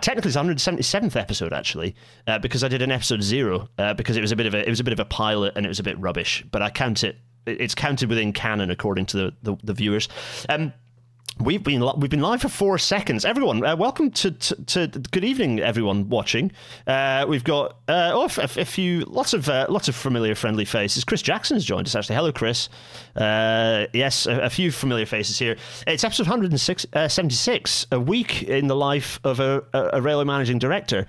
technically it's 177th episode actually, uh, because I did an episode zero uh, because it was a bit of a it was a bit of a pilot and it was a bit rubbish, but I count it. It's counted within canon according to the the, the viewers. Um, We've been we've been live for four seconds. Everyone, uh, welcome to, to, to good evening, everyone watching. Uh, we've got uh, oh, a, a, few lots of uh, lots of familiar, friendly faces. Chris Jackson has joined us actually. Hello, Chris. Uh, yes, a, a, few familiar faces here. It's episode 176, uh, a week in the life of a, a, a railway managing director,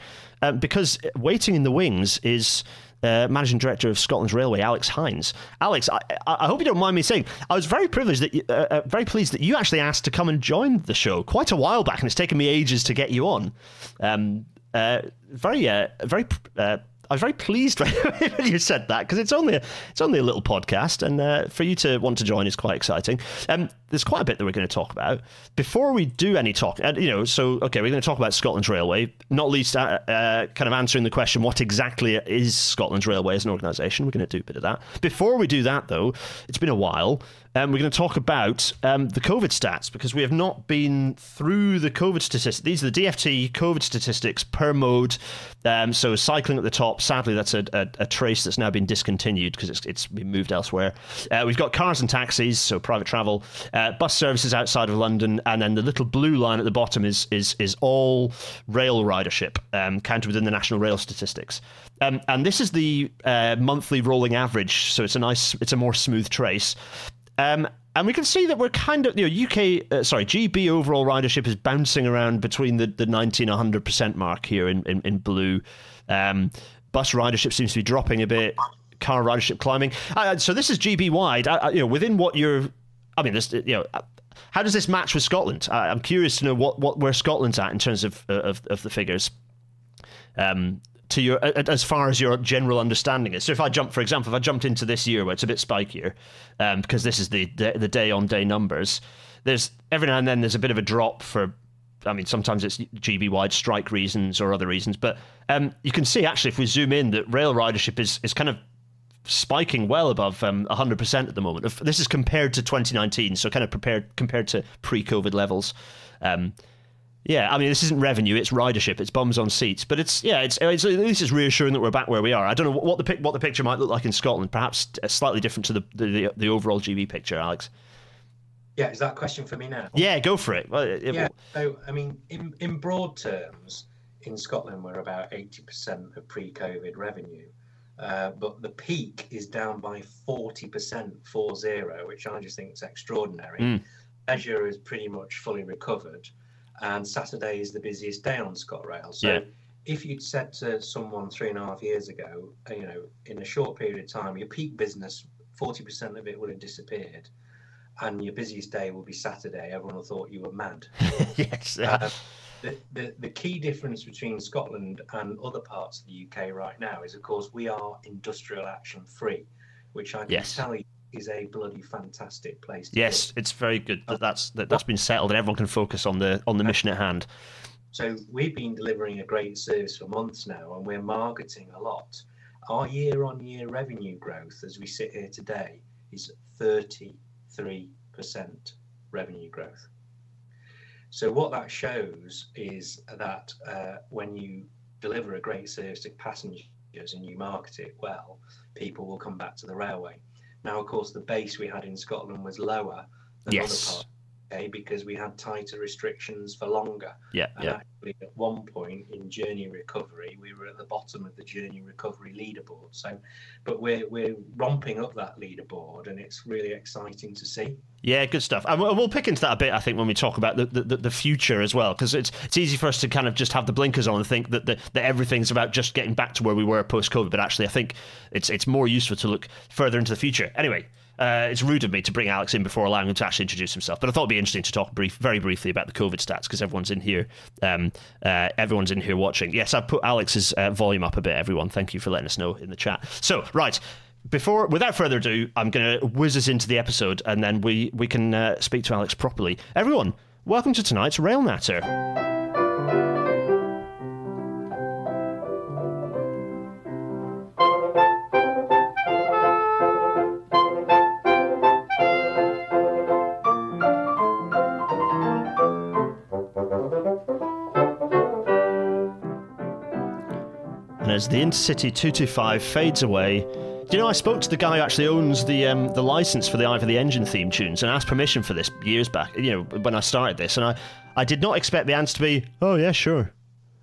because waiting in the wings is uh, managing director of Scotland's Railway, Alex Hynes. Alex, I, I, hope you don't mind me saying, I was very privileged that, you, uh, uh, very pleased that you actually asked to come and join the show quite a while back, and it's taken me ages to get you on. Um, uh, very, uh, very uh, I was very pleased when you said that because it's only a, it's only a little podcast, and uh, for you to want to join is quite exciting. Um, there's quite a bit that we're going to talk about before we do any talk. And you know, so okay, we're going to talk about Scotland's Railway, not least uh, uh, kind of answering the question, what exactly is Scotland's Railway as an organisation? We're going to do a bit of that. Before we do that, though, it's been a while. Um, we're going to talk about um, the COVID stats because we have not been through the COVID statistics. These are the DFT COVID statistics per mode. Um, so cycling at the top. Sadly, that's a, a, a trace that's now been discontinued because it's, it's been moved elsewhere. Uh, we've got cars and taxis, so private travel, uh, bus services outside of London, and then the little blue line at the bottom is is is all rail ridership um, counted within the national rail statistics. Um, and this is the uh, monthly rolling average, so it's a nice, it's a more smooth trace. Um, and we can see that we're kind of, you know, UK, uh, sorry, GB overall ridership is bouncing around between the, the 90 and 100% mark here in, in, in blue. Um, bus ridership seems to be dropping a bit, car ridership climbing. Uh, so this is GB wide, uh, uh, you know, within what you're, I mean, this, you know, uh, how does this match with Scotland? I'm curious to know what, what where Scotland's at in terms of, of, of the figures. Um, to your as far as your general understanding is. So if I jump, for example, if I jumped into this year where it's a bit spikier, um, because this is the the, day on day numbers, there's every now and then there's a bit of a drop for. I mean, sometimes it's GB wide strike reasons or other reasons, but um, you can see actually if we zoom in that rail ridership is is kind of spiking well above um, 100% at the moment. This is compared to 2019, so kind of prepared compared to pre-COVID levels. Um, yeah, I mean, this isn't revenue; it's ridership, it's bums on seats. But it's yeah, it's, it's at least it's reassuring that we're back where we are. I don't know what the what the picture might look like in Scotland. Perhaps slightly different to the the, the overall GB picture, Alex. Yeah, is that a question for me now? Yeah, go for it. it yeah, so I mean, in in broad terms, in Scotland we're about eighty percent of pre-COVID revenue. Uh, but the peak is down by 40%, 4 which I just think is extraordinary. Mm. Leisure is pretty much fully recovered and Saturday is the busiest day on ScotRail. So yeah. if you'd said to someone three and a half years ago, you know, in a short period of time, your peak business, 40% of it will have disappeared and your busiest day will be Saturday, everyone thought you were mad. yes. Uh, the, the, the key difference between Scotland and other parts of the UK right now is, of course, we are industrial action free, which I can yes. tell you is a bloody fantastic place. yes, it's very good that that's that, that's been settled and everyone can focus on the on the mission at hand. So we've been delivering a great service for months now, and we're marketing a lot. Our year-on-year revenue growth, as we sit here today, is 33% revenue growth. So what that shows is that uh, when you deliver a great service to passengers and you market it well, people will come back to the railway. Now, of course, the base we had in Scotland was lower than yes. other parts okay, because we had tighter restrictions for longer. Yeah, and yeah. Actually, at one point in journey recovery, we were at the bottom of the journey recovery leaderboard. So, but we're we're romping up that leaderboard, and it's really exciting to see. Yeah, good stuff. And we'll pick into that a bit, I think, when we talk about the, the, the future as well, because it's it's easy for us to kind of just have the blinkers on and think that, the, that everything's about just getting back to where we were post COVID. But actually, I think it's it's more useful to look further into the future. Anyway, uh, it's rude of me to bring Alex in before allowing him to actually introduce himself, but I thought it'd be interesting to talk brief, very briefly about the COVID stats because everyone's in here. Um, uh, everyone's in here watching. Yes, I've put Alex's uh, volume up a bit. Everyone, thank you for letting us know in the chat. So, right, before without further ado, I'm going to whiz us into the episode, and then we we can uh, speak to Alex properly. Everyone, welcome to tonight's Rail Natter. As the Intercity 225 fades away, do you know I spoke to the guy who actually owns the um, the license for the Ivor the Engine theme tunes and asked permission for this years back. You know when I started this, and I I did not expect the answer to be, oh yeah, sure.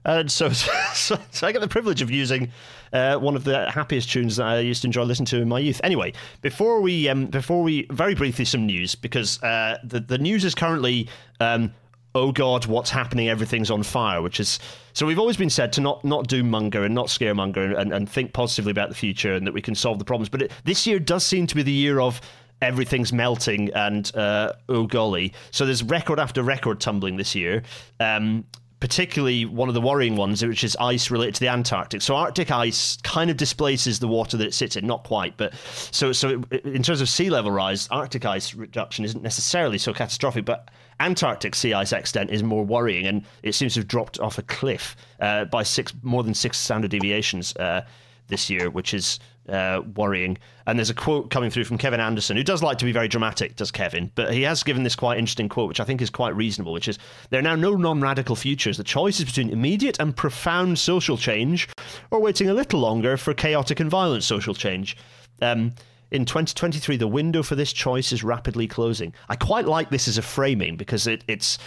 And so, so, so I get the privilege of using uh, one of the happiest tunes that I used to enjoy listening to in my youth. Anyway, before we um, before we very briefly some news because uh, the the news is currently um, oh god, what's happening? Everything's on fire, which is so we've always been said to not not do monger and not scaremonger and, and think positively about the future and that we can solve the problems. But it, this year does seem to be the year of everything's melting and uh, oh golly. So there's record after record tumbling this year. Um, particularly one of the worrying ones, which is ice related to the Antarctic. So Arctic ice kind of displaces the water that it sits in, not quite, but so so in terms of sea level rise, Arctic ice reduction isn't necessarily so catastrophic, but Antarctic sea ice extent is more worrying, and it seems to have dropped off a cliff uh, by six more than six standard deviations uh, this year, which is uh, worrying. And there's a quote coming through from Kevin Anderson, who does like to be very dramatic, does Kevin, but he has given this quite interesting quote, which I think is quite reasonable, which is There are now no non radical futures. The choice is between immediate and profound social change or waiting a little longer for chaotic and violent social change. Um, in 2023, the window for this choice is rapidly closing. I quite like this as a framing because it, it's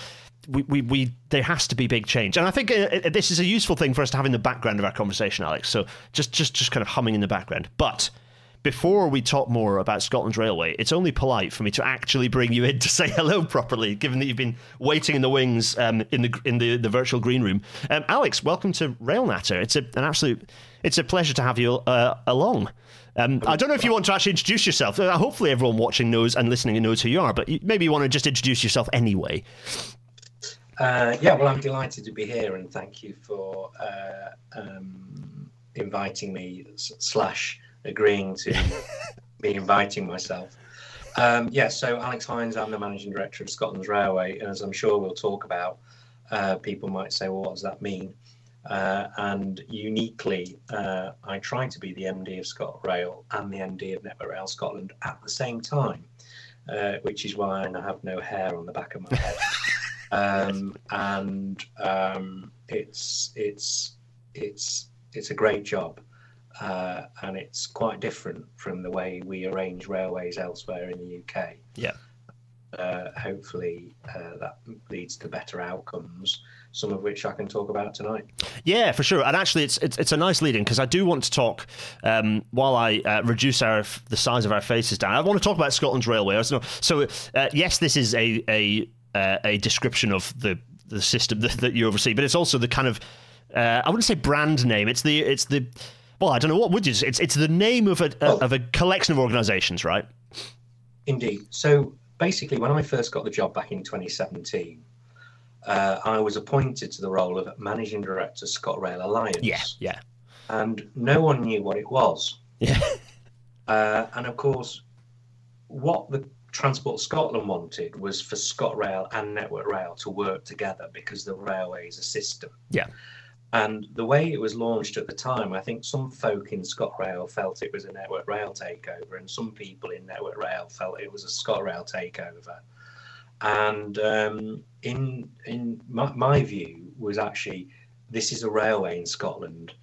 we, we, we there has to be big change, and I think uh, uh, this is a useful thing for us to have in the background of our conversation, Alex. So just just just kind of humming in the background. But before we talk more about Scotland's railway, it's only polite for me to actually bring you in to say hello properly, given that you've been waiting in the wings um, in the in the, the virtual green room. Um, Alex, welcome to Railnatter. It's a, an absolute it's a pleasure to have you uh, along. Um, I don't know if you want to actually introduce yourself. Uh, hopefully, everyone watching knows and listening knows who you are, but maybe you want to just introduce yourself anyway. Uh, yeah, well, I'm delighted to be here, and thank you for uh, um, inviting me slash agreeing to be inviting myself. Um, yeah, so Alex Hynes, I'm the managing director of Scotland's Railway, and as I'm sure we'll talk about, uh, people might say, well, what does that mean? Uh, and uniquely, uh, I try to be the MD of ScotRail and the MD of Network Rail Scotland at the same time, uh, which is why I have no hair on the back of my head. um, and um, it's it's it's it's a great job, uh, and it's quite different from the way we arrange railways elsewhere in the UK. Yeah. Uh, hopefully, uh, that leads to better outcomes. Some of which I can talk about tonight. Yeah, for sure. And actually, it's it's, it's a nice lead in because I do want to talk um, while I uh, reduce our the size of our faces down. I want to talk about Scotland's railway. So, uh, yes, this is a a uh, a description of the the system that, that, you oversee, but it's also the kind of uh, I wouldn't say brand name. It's the it's the well, I don't know what would you say. It's it's the name of a, well, of a collection of organisations, right? Indeed. So basically, when I first got the job back in 2017, uh, I was appointed to the role of managing director ScotRail Alliance. Yeah, yeah. And no one knew what it was. Yeah. Uh, and of course, what the Transport Scotland wanted was for ScotRail and Network Rail to work together because the railway is a system. Yeah. And the way it was launched at the time, I think some folk in ScotRail felt it was a Network Rail takeover, and some people in Network Rail felt it was a ScotRail takeover. And um, in in my, my view was actually this is a railway in Scotland.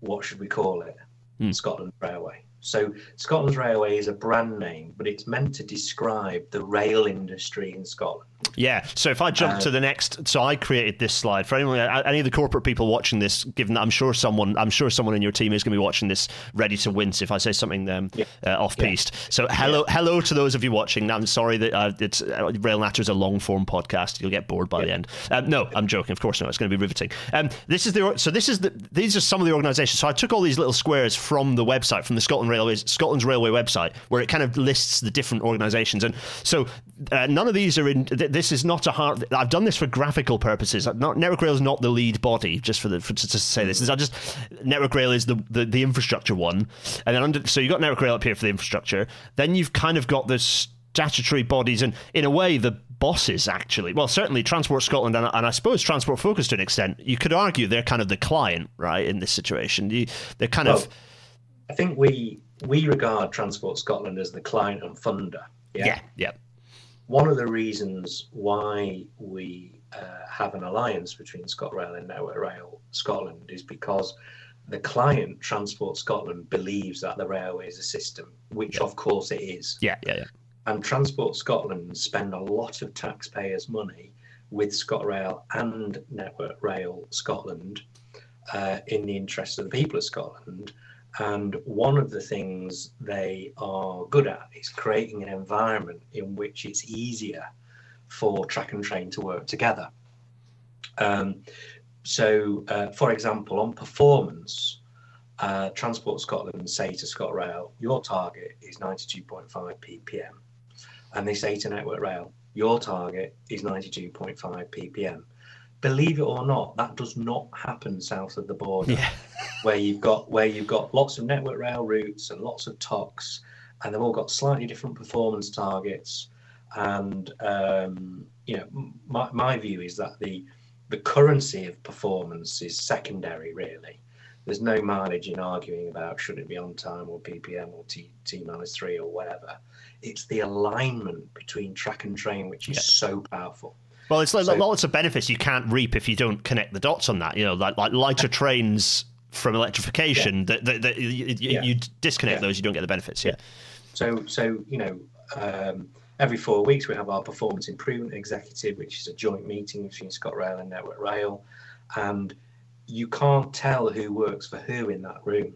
What should we call it? Mm. Scotland Railway. So Scotland's Railway is a brand name, but it's meant to describe the rail industry in Scotland. Yeah. So if I jump uh, to the next, so I created this slide for anyone, any of the corporate people watching this. Given that I'm sure someone, I'm sure someone in your team is going to be watching this, ready to wince if I say something um, yeah. uh, off piste. Yeah. So hello, yeah. hello to those of you watching. I'm sorry that uh, it's uh, Rail Natter is a long form podcast. You'll get bored by the end. Um, no, I'm joking. Of course not. It's going to be riveting. Um, this is the so this is the these are some of the organisations. So I took all these little squares from the website from the Scotland Railways Scotland's Railway website where it kind of lists the different organisations, and so uh, none of these are in. This is not a hard. I've done this for graphical purposes. Not Network Rail is not the lead body. Just for the for, to, to say this, is I just Network Rail is the, the, the infrastructure one, and then under so you've got Network Rail up here for the infrastructure. Then you've kind of got the statutory bodies, and in a way the bosses actually. Well, certainly Transport Scotland and, and I suppose Transport Focus to an extent. You could argue they're kind of the client, right, in this situation. You, they're kind well, of. I think we we regard Transport Scotland as the client and funder. Yeah, yeah. yeah one of the reasons why we uh, have an alliance between ScotRail and Network Rail Scotland is because the client, Transport Scotland, believes that the railway is a system, which Yeah. of course it is. Yeah, yeah, yeah. And Transport Scotland spend a lot of taxpayers' money with ScotRail and Network Rail Scotland uh, in the interest of the people of Scotland. And one of the things they are good at is creating an environment in which it's easier for track and train to work together. Um, so, uh, for example, on performance, uh, Transport Scotland say to ScotRail, your target is 92.5 ppm. And they say to Network Rail, your target is 92.5 ppm. Believe it or not, that does not happen south of the border, Yeah. where you've got where you've got lots of Network Rail routes and lots of TOCs, and they've all got slightly different performance targets. And um, you know, my, my view is that the the currency of performance is secondary, really. There's no mileage in arguing about should it be on time or ppm or t t minus three or whatever. It's the alignment between track and train which is Yeah. so powerful. Well, it's like So- lots of benefits you can't reap if you don't connect the dots on that. You know, like like lighter trains from electrification. That, that, that you, Yeah. you disconnect Yeah. those, you don't get the benefits. Yeah. So, so you know, um, every four weeks we have our performance improvement executive, which is a joint meeting between ScotRail and Network Rail, and you can't tell who works for who in that room.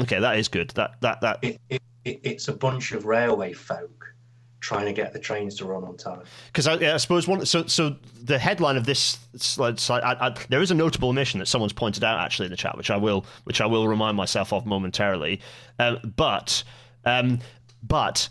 Okay, that is good. That that that. It, it, it, it's a bunch of railway folk trying to get the trains to run on time. Because I, I suppose one. So so the headline of this slide. slide I, I, there is a notable omission that someone's pointed out actually in the chat, which I will which I will remind myself of momentarily. Um, but um, but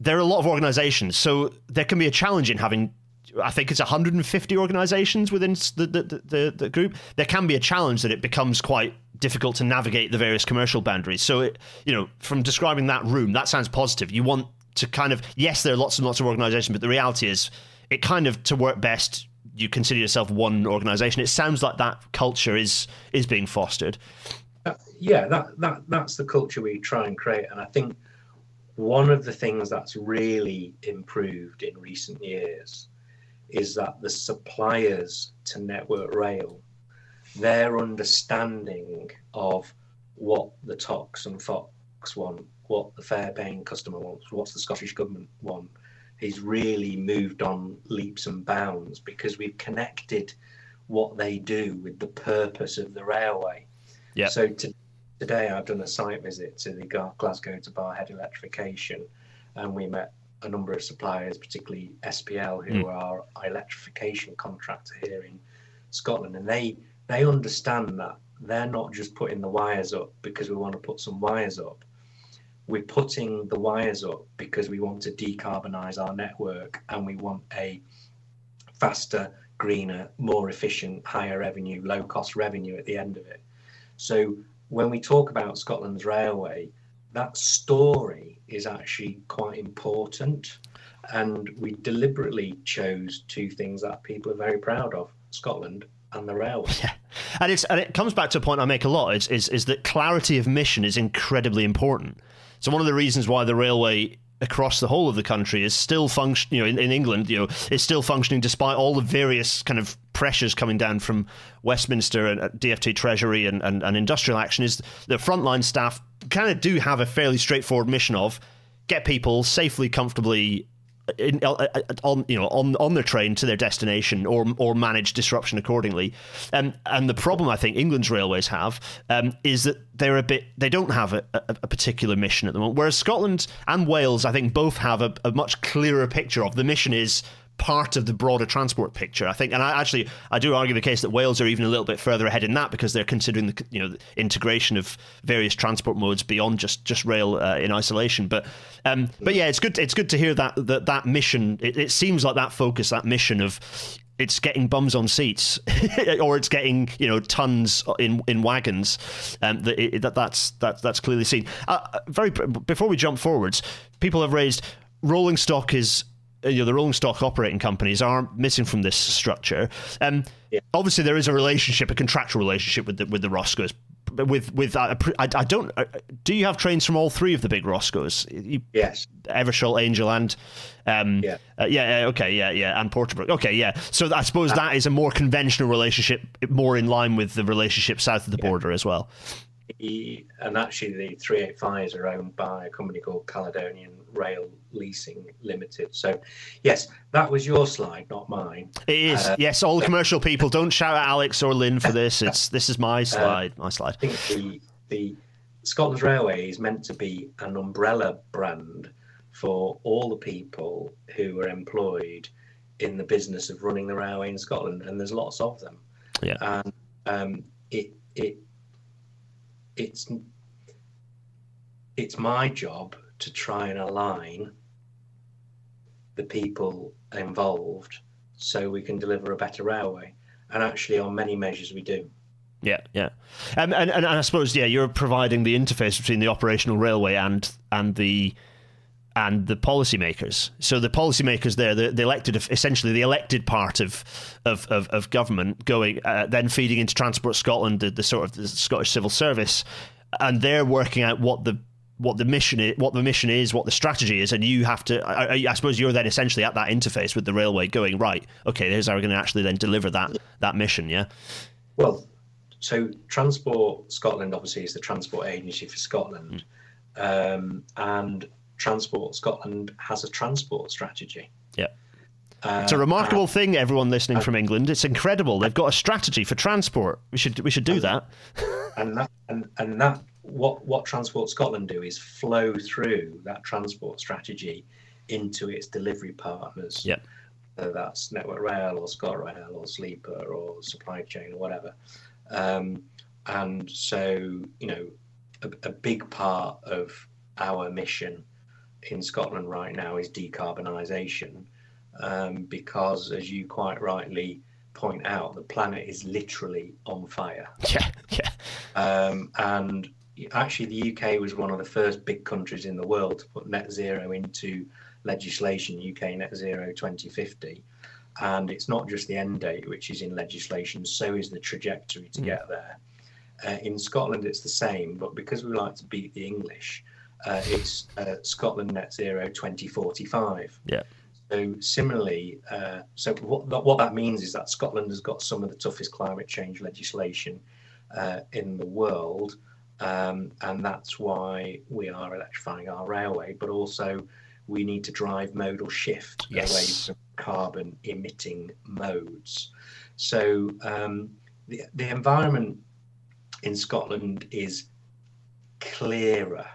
there are a lot of organisations, so there can be a challenge in having. I think it's 150 organisations within the, the, the, the group. There can be a challenge that it becomes quite difficult to navigate the various commercial boundaries. So, it, you know, from describing that room, that sounds positive. You want to kind of, yes, there are lots and lots of organisations, but the reality is, it kind of to work best. You consider yourself one organisation. It sounds like that culture is is being fostered. Uh, yeah, that, that that's the culture we try and create, and I think one of the things that's really improved in recent years is that the suppliers to Network Rail, their understanding of what the TOCs and FOCs want, what the fare paying customer wants, what's the Scottish Government want, is really moved on leaps and bounds because we've connected what they do with the purpose of the railway. Yeah. So to, today I've done a site visit to the Glasgow to Barrhead electrification, and we met a number of suppliers, particularly SPL, who Mm. are our electrification contractor here in Scotland, and they they understand that they're not just putting the wires up because we want to put some wires up. We're putting the wires up because we want to decarbonise our network and we want a faster, greener, more efficient, higher revenue, low cost revenue at the end of it. So when we talk about Scotland's railway, that story is actually quite important. And we deliberately chose two things that people are very proud of Scotland and the railway. Yeah, and it's and it comes back to a point I make a lot is is is that clarity of mission is incredibly important. So one of the reasons why the railway across the whole of the country is still function, you know, in, in England, you know, is still functioning despite all the various kind of pressures coming down from Westminster and uh, DFT Treasury and, and, and industrial action is the frontline staff kind of do have a fairly straightforward mission of get people safely, comfortably in, uh, uh, on you know on on their train to their destination or or manage disruption accordingly. Um, and the problem I think England's railways have um, is that they're a bit they don't have a, a, a particular mission at the moment. Whereas Scotland and Wales I think both have a, a much clearer picture of the mission is part of the broader transport picture. I think, and I actually I do argue the case that Wales are even a little bit further ahead in that because they're considering the you know the integration of various transport modes beyond just just rail uh, in isolation. But um, but yeah, it's good it's good to hear that that that mission. It, it seems like that focus, that mission of it's getting bums on seats or it's getting you know tons in in wagons um, that, that that's that, that's clearly seen uh, very before we jump forwards people have raised rolling stock is you know the rolling stock operating companies are missing from this structure. Um, Yeah. Obviously, there is a relationship, a contractual relationship with the with the ROSCOs. With with uh, I, I don't. Uh, do you have trains from all three of the big ROSCOs? You, Yes. Eversholt, Angel, and um, Yeah. uh, yeah, yeah, okay, yeah, yeah, and Porterbrook. Okay, yeah. So I suppose that is a more conventional relationship, more in line with the relationship south of the border as well. the, and actually the 385s are owned by a company called Caledonian Rail Leasing Limited. So, yes, that was your slide, not mine. It is. Uh, yes, all the commercial people don't shout at Alex or Lynn for this. It's this is my uh, slide. Uh, my slide. I think the the Scotland's Railway is meant to be an umbrella brand for all the people who are employed in the business of running the railway in Scotland, and there's lots of them. Yeah. And um, it it it's it's my job to try and align the people involved so we can deliver a better railway. And actually, on many measures, we do. Yeah, yeah, um, and, and and I suppose yeah, you're providing the interface between the operational railway and and the and the policymakers. So the policymakers there, the, the, elected, essentially the elected part of of, of, of government, going uh, then feeding into Transport Scotland, the, the sort of the Scottish Civil Service, and they're working out what the what the mission is, what the mission is, what the strategy is, and you have to. I, I, suppose you're then essentially at that interface with the railway, going right. Okay, here's how we're going to actually then deliver that that mission. Yeah. Well, so Transport Scotland obviously is the transport agency for Scotland, mm. um, and Transport Scotland has a transport strategy. Yeah. Uh, it's a remarkable uh, thing, everyone listening uh, from England. It's incredible. They've got a strategy for transport. We should we should do that. and that and, and that what what Transport Scotland do is flow through that transport strategy into its delivery partners. Yeah. Whether that's Network Rail or ScotRail or Sleeper or Supply Chain or whatever. Um, and so, you know, a, a, big part of our mission in Scotland right now is decarbonisation, um, because as you quite rightly point out, the planet is literally on fire. Yeah, yeah. Um, and actually the UK was one of the first big countries in the world to put net zero into legislation, UK net zero 2050. And it's not just the end date, which is in legislation, so is the trajectory to mm. get there. Uh, in Scotland, it's the same, but because we like to beat the English, uh, it's uh, Scotland Net Zero 2045. Yeah. So similarly, uh, so what what that means is that Scotland has got some of the toughest climate change legislation uh, in the world, um, and that's why we are electrifying our railway, but also we need to drive modal shift yes. away from carbon emitting modes. So um, the, the environment in Scotland is clearer.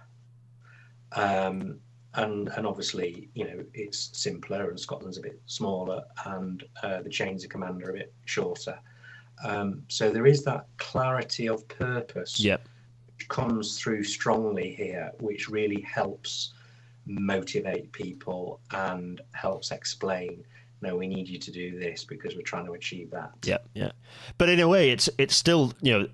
Um, and, and obviously, you know, it's simpler and Scotland's a bit smaller and uh, the chains of command are a bit shorter. Um, so there is that clarity of purpose. Yep comes through strongly here, which really helps motivate people and helps explain no we need you to do this because we're trying to achieve that. Yeah yeah. But in a way it's it's still you know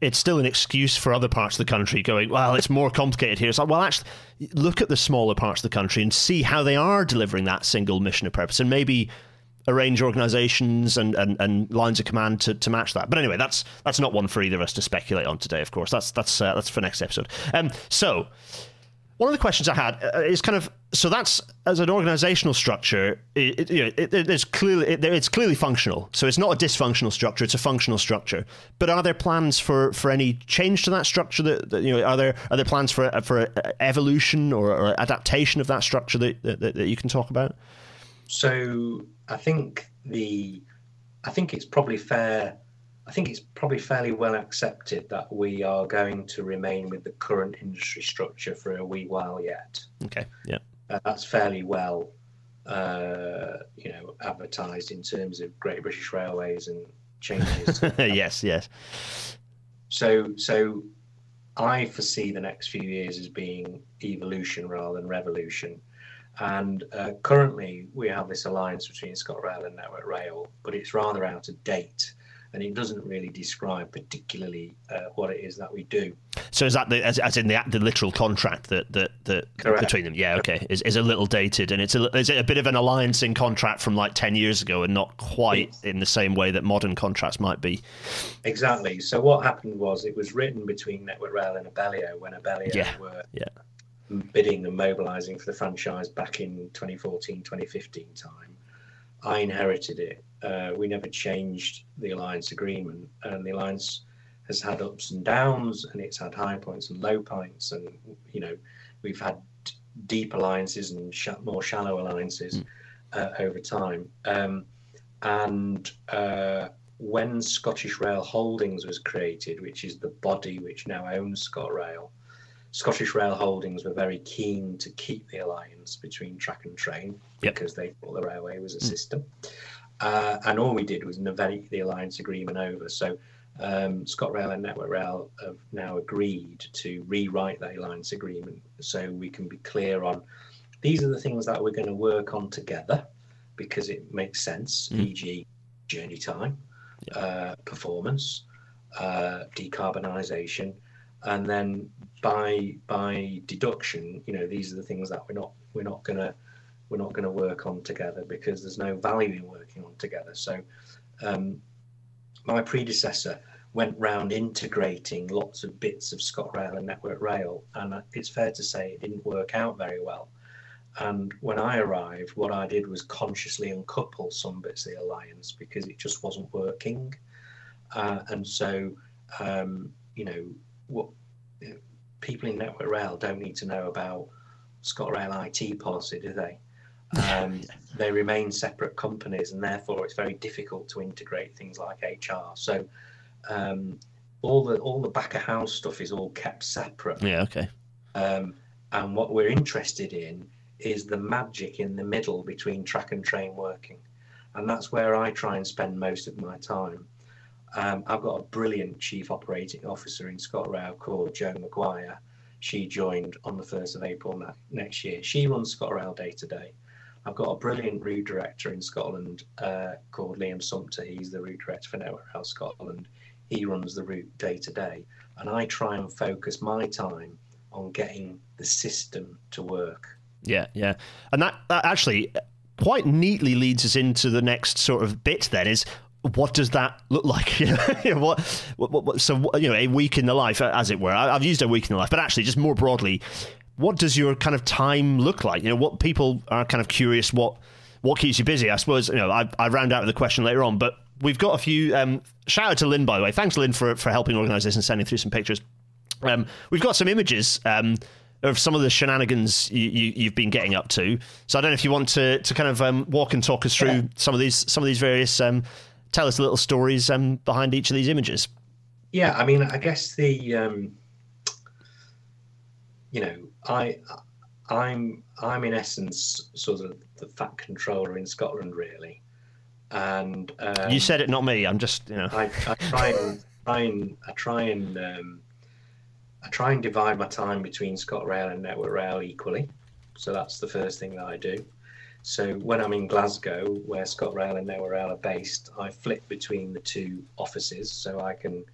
it's still an excuse for other parts of the country going well it's more complicated here. It's like well actually look at the smaller parts of the country and see how they are delivering that single mission of purpose. And maybe arrange organizations and, and, and lines of command to, to match that. But anyway, that's that's not one for either of us to speculate on today. Of course, that's that's uh, that's for next episode. Um, so one of the questions I had uh, is kind of so that's as an organizational structure, it, it, you know, it, it's clearly it, it's clearly functional. So it's not a dysfunctional structure; it's a functional structure. But are there plans for, for any change to that structure? That, that you know, are there are there plans for for evolution or, or adaptation of that structure that, that, that you can talk about? So I think the I think it's probably fair. I think it's probably fairly well accepted that we are going to remain with the current industry structure for a wee while yet. Okay. Yeah. Uh, that's fairly well, uh, you know, advertised in terms of Great British Railways and changes. yes. Yes. So so I foresee the next few years as being evolution rather than revolution. And uh, currently, we have this alliance between ScotRail and Network Rail, but it's rather out of date and it doesn't really describe particularly uh, what it is that we do. So is that the, as, as in the the literal contract that that, that between them? Yeah, okay, is, is a little dated, and it's a is it a bit of an alliance in contract from like ten years ago, and not quite it's, in the same way that modern contracts might be. Exactly. So what happened was it was written between Network Rail and Abellio when Abellio yeah, were yeah bidding and mobilizing for the franchise back in 2014, 2015 time. I inherited it. Uh, we never changed the alliance agreement, and the alliance has had ups and downs, and it's had high points and low points, and you know we've had deep alliances and sh- more shallow alliances mm. uh, over time. Um, and uh, when Scottish Rail Holdings was created, which is the body which now owns ScotRail, Scottish Rail Holdings were very keen to keep the alliance between track and train yep. because they thought the railway was a mm. system. Uh, and all we did was novate the alliance agreement over. So um, ScotRail and Network Rail have now agreed to rewrite the alliance agreement so we can be clear on these are the things that we're going to work on together because it makes sense, mm. e.g., journey time, yeah. uh, performance, uh, decarbonisation, and then by by deduction, you know, these are the things that we're not we're not gonna we're not to work on together because there's no value in working on together. So, um, my predecessor went round integrating lots of bits of ScotRail and Network Rail, and it's fair to say it didn't work out very well. And when I arrived, what I did was consciously uncouple some bits of the alliance because it just wasn't working. Uh, and so, um, you know, what people in Network Rail don't need to know about ScotRail IT policy, do they? Um, they remain separate companies, and therefore it's very difficult to integrate things like HR. So um, all the all the back of house stuff is all kept separate. Yeah. Okay. Um, and what we're interested in is the magic in the middle between track and train working, and that's where I try and spend most of my time. Um, I've got a brilliant chief operating officer in Scott ScotRail called Joe McGuire. She joined on the 1st of April next year. She runs Scott ScotRail day to day. I've got a brilliant route director in Scotland uh, called Liam Sumpter. He's the route director for Network Rail Scotland. He runs the route day to day. And I try and focus my time on getting the system to work. Yeah, yeah. And that, that actually quite neatly leads us into the next sort of bit then is what does that look like? what, what, what, so you know, a week in the life, as it were. I, have used a week in the life, but actually, just more broadly, what does your kind of time look like? You know, what people are kind of curious what what keeps you busy. I suppose you know I, I round out with the question later on, but we've got a few. Um, shout out to Lynn by the way. Thanks, Lynn, for for helping organise this and sending through some pictures. Um, we've got some images. Um, of some of the shenanigans you, you, have been getting up to, so I don't know if you want to, to kind of um, walk and talk us through yeah. some of these some of these various um, tell us little stories um, behind each of these images. Yeah, I mean, I guess the um, you know, I I'm I'm in essence sort of the fat controller in Scotland, really. And um, you said it, not me. I'm just you know. I, I try and try and I try and um, I try and divide my time between ScotRail and Network Rail equally. So that's the first thing that I do. So when I'm in Glasgow, where Scott ScotRail and Network Rail are based, I flip between the two offices so I can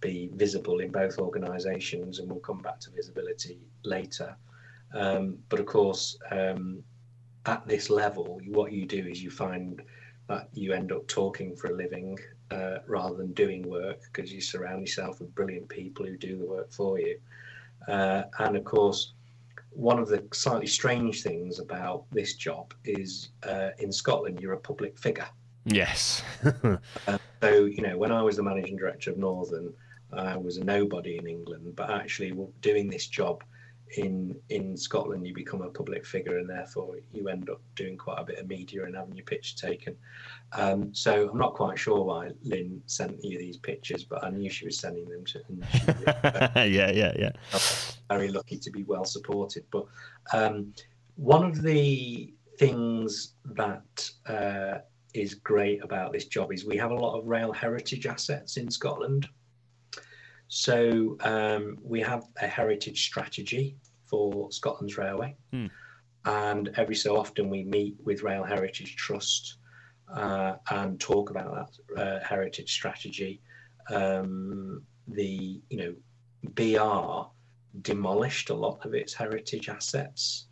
be visible in both organisations, and we'll come back to visibility later. Um, but of course, um, at this level, what you do is you find that you end up talking for a living uh, rather than doing work because you surround yourself with brilliant people who do the work for you. Uh, and of course, one of the slightly strange things about this job is uh, in Scotland, you're a public figure. Yes. uh, so, you know, when I was the managing director of Northern, I was a nobody in England, but actually doing this job in in Scotland, you become a public figure, and therefore you end up doing quite a bit of media and having your picture taken. Um, so I'm not quite sure why Lynn sent you these pictures, but I knew she was sending them to. yeah, yeah, yeah. Very lucky to be well supported. But um, one of the things that uh, is great about this job is we have a lot of rail heritage assets in Scotland. So um, we have a heritage strategy for Scotland's railway, hmm. and every so often we meet with Rail Heritage Trust uh, and talk about that uh, heritage strategy. Um, the you know BR demolished a lot of its heritage assets,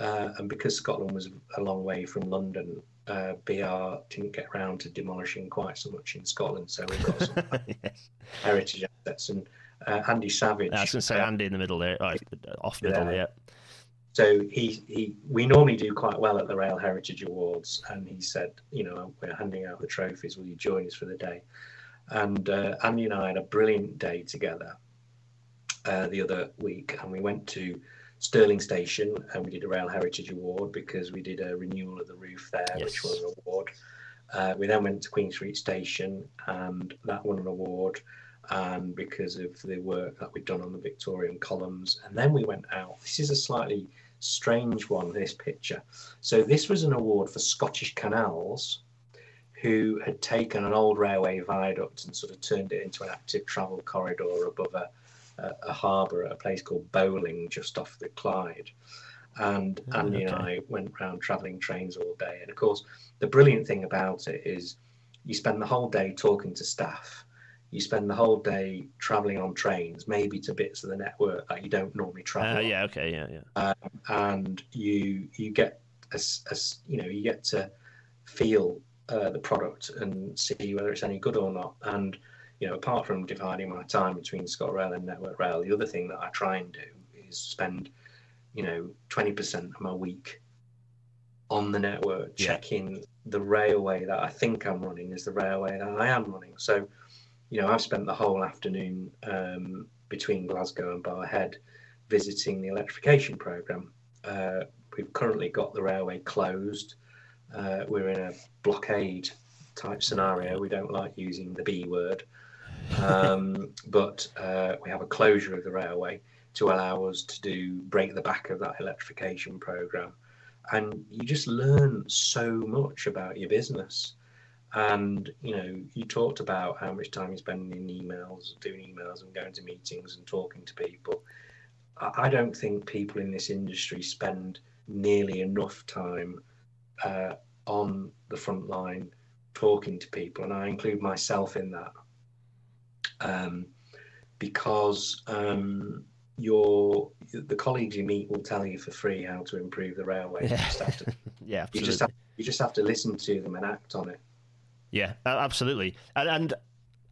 uh, and because Scotland was a long way from London, uh, BR didn't get around to demolishing quite so much in Scotland. So we've got some yes. heritage assets. And uh, Andy Savage. I was going to say uh, Andy in the middle there, oh, off middle, yeah. yeah. So he, he, we normally do quite well at the Rail Heritage Awards, and he said, you know, we're handing out the trophies. Will you join us for the day? And uh, Andy and I had a brilliant day together uh, the other week, and we went to Stirling Station and we did a Rail Heritage Award because we did a renewal of the roof there, yes. which was an award. Uh, we then went to Queen Street Station and that won an award and because of the work that we'd done on the Victorian columns. And then we went out. This is a slightly strange one, this picture. So this was an award for Scottish Canals, who had taken an old railway viaduct and sort of turned it into an active travel corridor above a, a, a harbour at a place called Bowling, just off the Clyde. And oh, Andy okay. and I went around travelling trains all day. And of course, the brilliant thing about it is you spend the whole day talking to staff you spend the whole day traveling on trains, maybe to bits of the network that you don't normally travel. Uh, yeah, okay, yeah, yeah. Um, and you you get as as you know you get to feel uh, the product and see whether it's any good or not. And you know, apart from dividing my time between ScotRail and Network Rail, the other thing that I try and do is spend you know 20% of my week on the network yeah. checking the railway that I think I'm running is the railway that I am running. So you know, I've spent the whole afternoon um, between Glasgow and Barrhead visiting the electrification program. Uh, we've currently got the railway closed. Uh, we're in a blockade type scenario. We don't like using the B word, um, but uh, we have a closure of the railway to allow us to do break the back of that electrification program. And you just learn so much about your business. And you know, you talked about how much time you spend in emails, doing emails, and going to meetings and talking to people. I don't think people in this industry spend nearly enough time uh, on the front line talking to people, and I include myself in that. Um, because um, your the colleagues you meet will tell you for free how to improve the railway. Yeah, you just have to, yeah, you just have, you just have to listen to them and act on it. Yeah, absolutely. And, and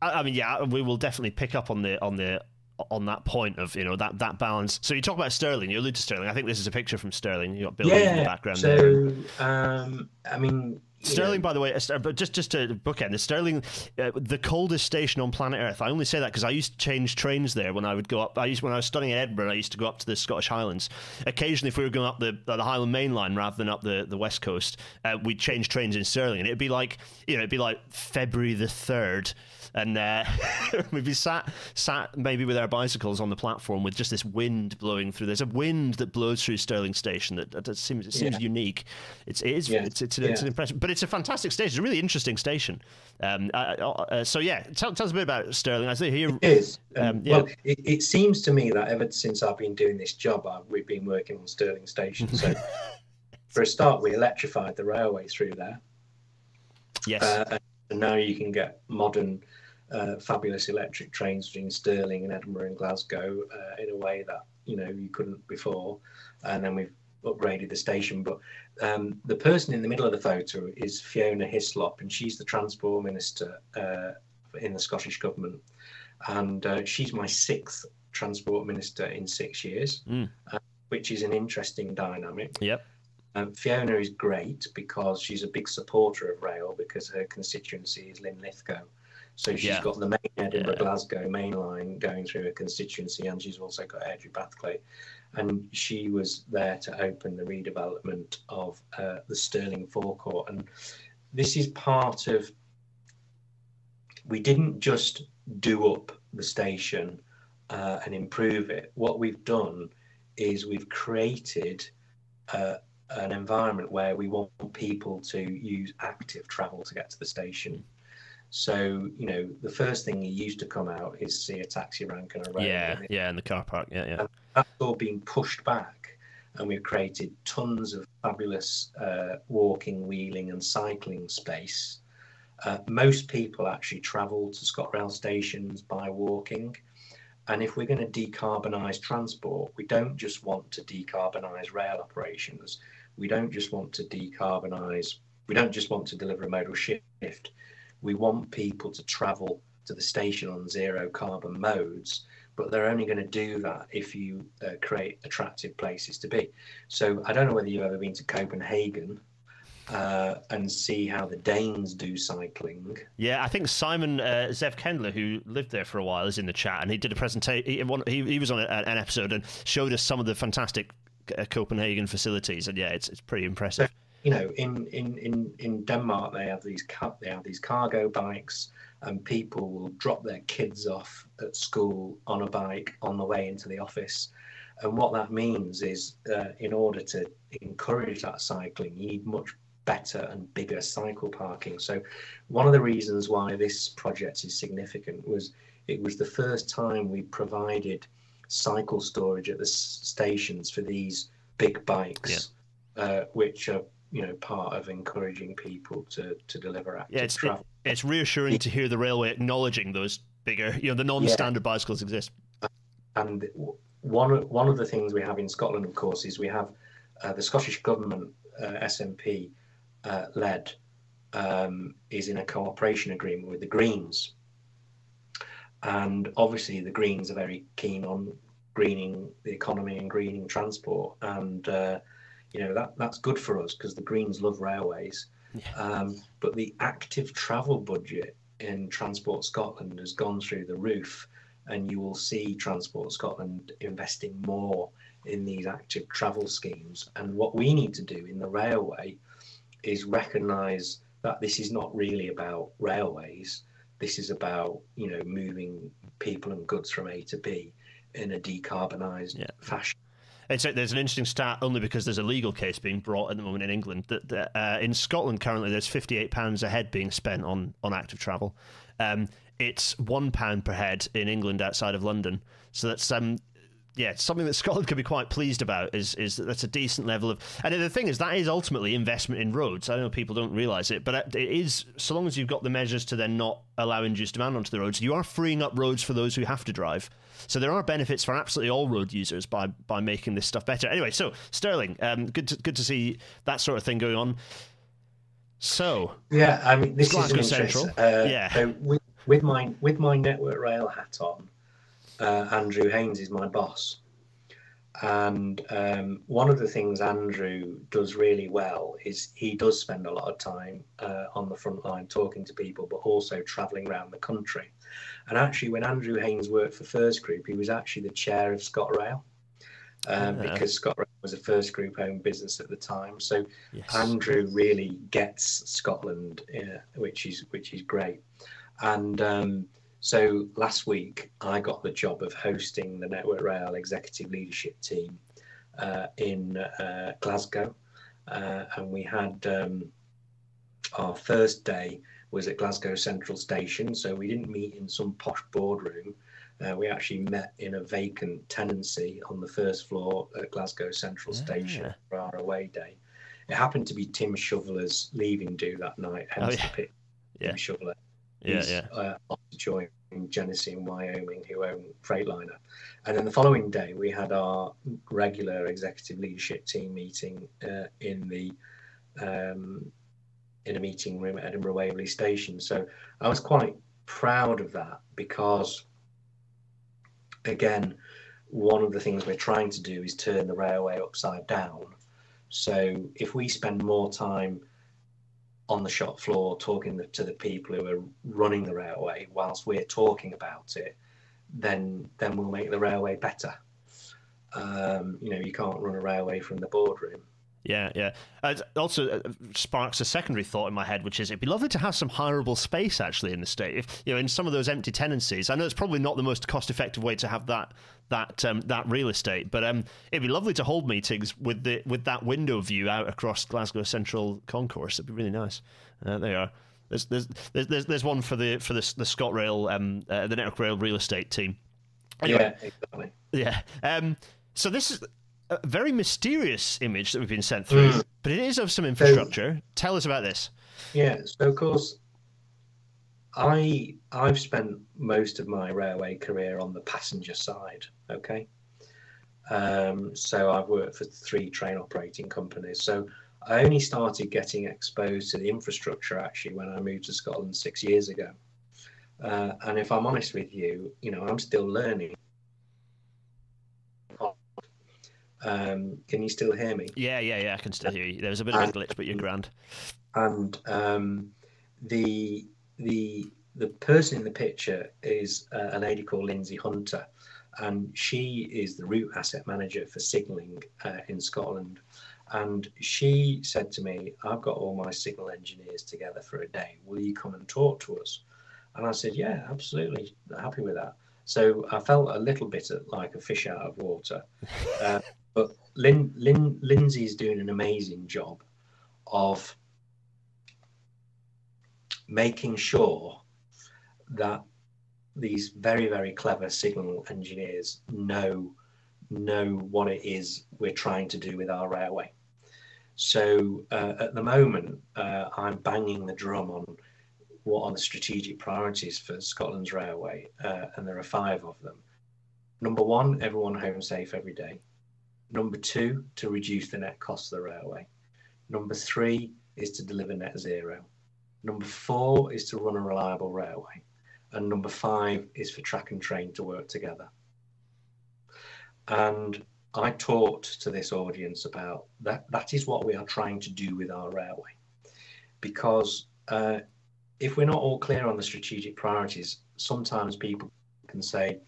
I mean, yeah, we will definitely pick up on the on the on that point of you know that that balance. So you talk about Stirling. you allude to Stirling. I think this is a picture from Stirling. You got Bill yeah, in the background so, there. Um, I mean, Stirling, by the way, but just just to bookend, the Stirling, uh, the coldest station on planet Earth. I only say that because I used to change trains there when I would go up. I used when I was studying in Edinburgh. I used to go up to the Scottish Highlands. Occasionally, if we were going up the the Highland Main Line rather than up the the West Coast, uh, we'd change trains in Stirling, and it'd be like you know it'd be like February the third and uh, we'd be sat sat maybe with our bicycles on the platform with just this wind blowing through. There's a wind that blows through Stirling Station that, that seems it seems yeah. unique. It's it is yeah. it's it's, an, yeah. it's an impression, but it's a fantastic station. It's a really interesting station. Um, uh, uh, so yeah, tell, tell us a bit about Stirling. I see here. It is. Um, um, well, it, it, seems to me that ever since I've been doing this job, I've, we've been working on Stirling Station. So for a start, we electrified the railway through there. Yes. Uh, and now you can get modern uh, fabulous electric trains between Stirling and Edinburgh and Glasgow uh, in a way that you know you couldn't before. And then we've upgraded the station. But um, the person in the middle of the photo is Fiona Hyslop, and she's the transport minister uh, in the Scottish government. And uh, she's my sixth transport minister in six years, mm. which is an interesting dynamic. Yep. Um, Fiona is great because she's a big supporter of rail because her constituency is Linlithgow. So she's yeah. got the main Edinburgh yeah. Glasgow main line going through her constituency, and she's also got Airdrie-Bathgate. And she was there to open the redevelopment of uh, the Stirling forecourt. And this is part of, we didn't just do up the station uh, and improve it. What we've done is we've created uh, an environment where we want people to use active travel to get to the station. So, you know, the first thing you used to come out is see a taxi rank and a road. Yeah, yeah, in the car park. Yeah, yeah. And that's all been pushed back. And we've created tons of fabulous uh, walking, wheeling, and cycling space. Uh, most people actually travel to ScotRail stations by walking. And if we're going to decarbonise transport, we don't just want to decarbonise rail operations. We don't just want to decarbonise, we don't just want to deliver a modal shift we want people to travel to the station on zero carbon modes, but they're only going to do that if you uh, create attractive places to be. So I don't know whether you've ever been to Copenhagen, uh, and see how the Danes do cycling. Yeah, I think Simon uh, Zev Kendler, who lived there for a while, is in the chat, and he did a presentation. He, he, was on a, an episode and showed us some of the fantastic uh, Copenhagen facilities, and yeah, it's it's pretty impressive. You know, in, in, in, in Denmark, they have these they have these cargo bikes, and people will drop their kids off at school on a bike on the way into the office. And what that means is, uh, in order to encourage that cycling, you need much better and bigger cycle parking. So, one of the reasons why this project is significant was it was the first time we provided cycle storage at the stations for these big bikes, yeah. uh, which are you know part of encouraging people to to deliver active yeah, it's, travel. It, it's reassuring to hear the railway acknowledging those bigger, you know, the non-standard yeah. bicycles exist. And one one of the things we have in Scotland, of course, is we have uh, the Scottish government uh, SNP uh, led um, is in a cooperation agreement with the Greens. And obviously, the Greens are very keen on greening the economy and greening transport. And, uh, you know, that, that's good for us because the Greens love railways. Yeah. Um, but the active travel budget in Transport Scotland has gone through the roof. And you will see Transport Scotland investing more in these active travel schemes. And what we need to do in the railway is recognise that this is not really about railways. This is about you know moving people and goods from A to B in a decarbonised yeah. fashion. It's, there's an interesting stat only because there's a legal case being brought at the moment in England that, that uh, in Scotland currently there's 58 pounds a head being spent on on active travel. Um, it's one pound per head in England outside of London. So that's um, yeah, something that Scotland could be quite pleased about is is that that's a decent level of. And the thing is, that is ultimately investment in roads. I don't know people don't realise it, but it is so long as you've got the measures to then not allow induced demand onto the roads, you are freeing up roads for those who have to drive. So there are benefits for absolutely all road users by by making this stuff better. Anyway, so Stirling, um, good to, good to see that sort of thing going on. So yeah, I mean this Glasgow is Central. Uh, yeah, so with, with my with my Network Rail hat on uh, Andrew Haines is my boss. And um, one of the things Andrew does really well is he does spend a lot of time uh, on the front line talking to people, but also traveling around the country. And actually, when Andrew Haines worked for First Group, he was actually the chair of ScotRail. Um, yeah. Because ScotRail was a first group owned business at the time, so yes. Andrew really gets Scotland, uh, which is which is great. And um, so last week, I got the job of hosting the Network Rail executive leadership team uh, in uh, Glasgow, uh, and we had um, our first day was at Glasgow Central Station. So we didn't meet in some posh boardroom. Uh, we actually met in a vacant tenancy on the first floor at Glasgow Central yeah. Station for our away day. It happened to be Tim Shoveller's leaving do that night, hence oh, yeah. the pick. Yeah. Tim Shoveller yeah, yeah. Uh, to join Genesee in Wyoming, who own Freightliner. And then the following day, we had our regular executive leadership team meeting uh, in the um, in a meeting room at Edinburgh Waverley Station. So I was quite proud of that because, again, one of the things we're trying to do is turn the railway upside down. So if we spend more time on the shop floor talking to the people who are running the railway whilst we're talking about it, then then we'll make the railway better. Um, you know, you can't run a railway from the boardroom. Yeah, yeah. It also uh, sparks a secondary thought in my head, which is it'd be lovely to have some hireable space actually in the state. If you know, in some of those empty tenancies, I know it's probably not the most cost-effective way to have that that um, that real estate, but um, it'd be lovely to hold meetings with the with that window view out across Glasgow Central Concourse. It'd be really nice. Uh, there you are. There's, there's there's there's one for the for the the ScotRail um uh, the Network Rail real estate team. Anyway, yeah, exactly. Yeah. Um. So this is a very mysterious image that we've been sent through, mm. but it is of some infrastructure. So, Tell us about this. Yeah, so of course, I I've spent most of my railway career on the passenger side. Okay, um, so I've worked for three train operating companies. So I only started getting exposed to the infrastructure actually when I moved to Scotland six years ago. Uh, and if I'm honest with you, you know, I'm still learning Um, can you still hear me? Yeah, yeah, yeah. I can still hear you. There was a bit of a glitch, but you're grand. And um, the the the person in the picture is uh, a lady called Lindsay Hunter, and she is the route asset manager for signalling uh, in Scotland. And she said to me, I've got all my signal engineers together for a day. Will you come and talk to us? And I said, Yeah, absolutely. Happy with that. So I felt a little bit like a fish out of water. Uh, but Lin, Lin, Lindsay's doing an amazing job of making sure that these very, very clever signal engineers know know what it is we're trying to do with our railway. So uh, at the moment, uh, I'm banging the drum on what are the strategic priorities for Scotland's railway, uh, and there are five of them. Number one, everyone home safe every day. Number two, to reduce the net cost of the railway. Number three is to deliver net zero. Number four is to run a reliable railway. And number five is for track and train to work together. And I talked to this audience about that. That is what we are trying to do with our railway. Because uh, if we're not all clear on the strategic priorities, sometimes people can say,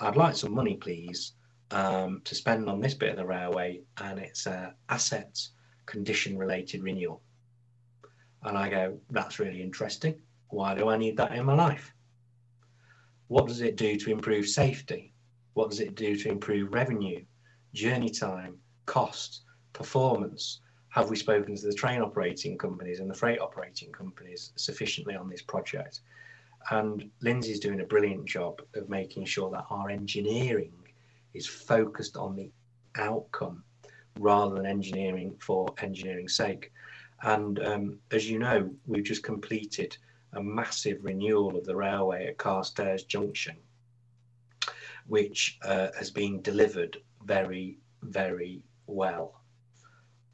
I'd like some money, please, um, to spend on this bit of the railway, and it's a asset condition related renewal. And I go, that's really interesting. Why do I need that in my life? What does it do to improve safety? What does it do to improve revenue, journey time, cost, performance? Have we spoken to the train operating companies and the freight operating companies sufficiently on this project? And Lindsay's doing a brilliant job of making sure that our engineering is focused on the outcome rather than engineering for engineering's sake. And um, as you know, we've just completed a massive renewal of the railway at Carstairs Junction, which uh, has been delivered very, very well.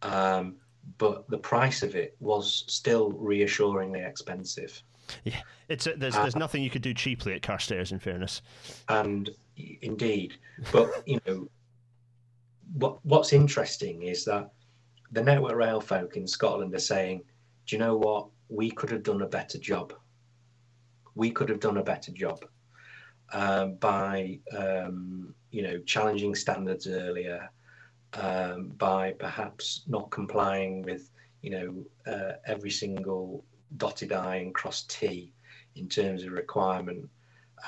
Um, but the price of it was still reassuringly expensive. Yeah, it's a, there's uh, there's nothing you could do cheaply at Carstairs, in fairness. And indeed, but you know, what what's interesting is that the Network Rail folk in Scotland are saying, "Do you know what? We could have done a better job. We could have done a better job um, by um, you know challenging standards earlier." um, by perhaps not complying with you know uh, every single dotted I and crossed T in terms of requirement.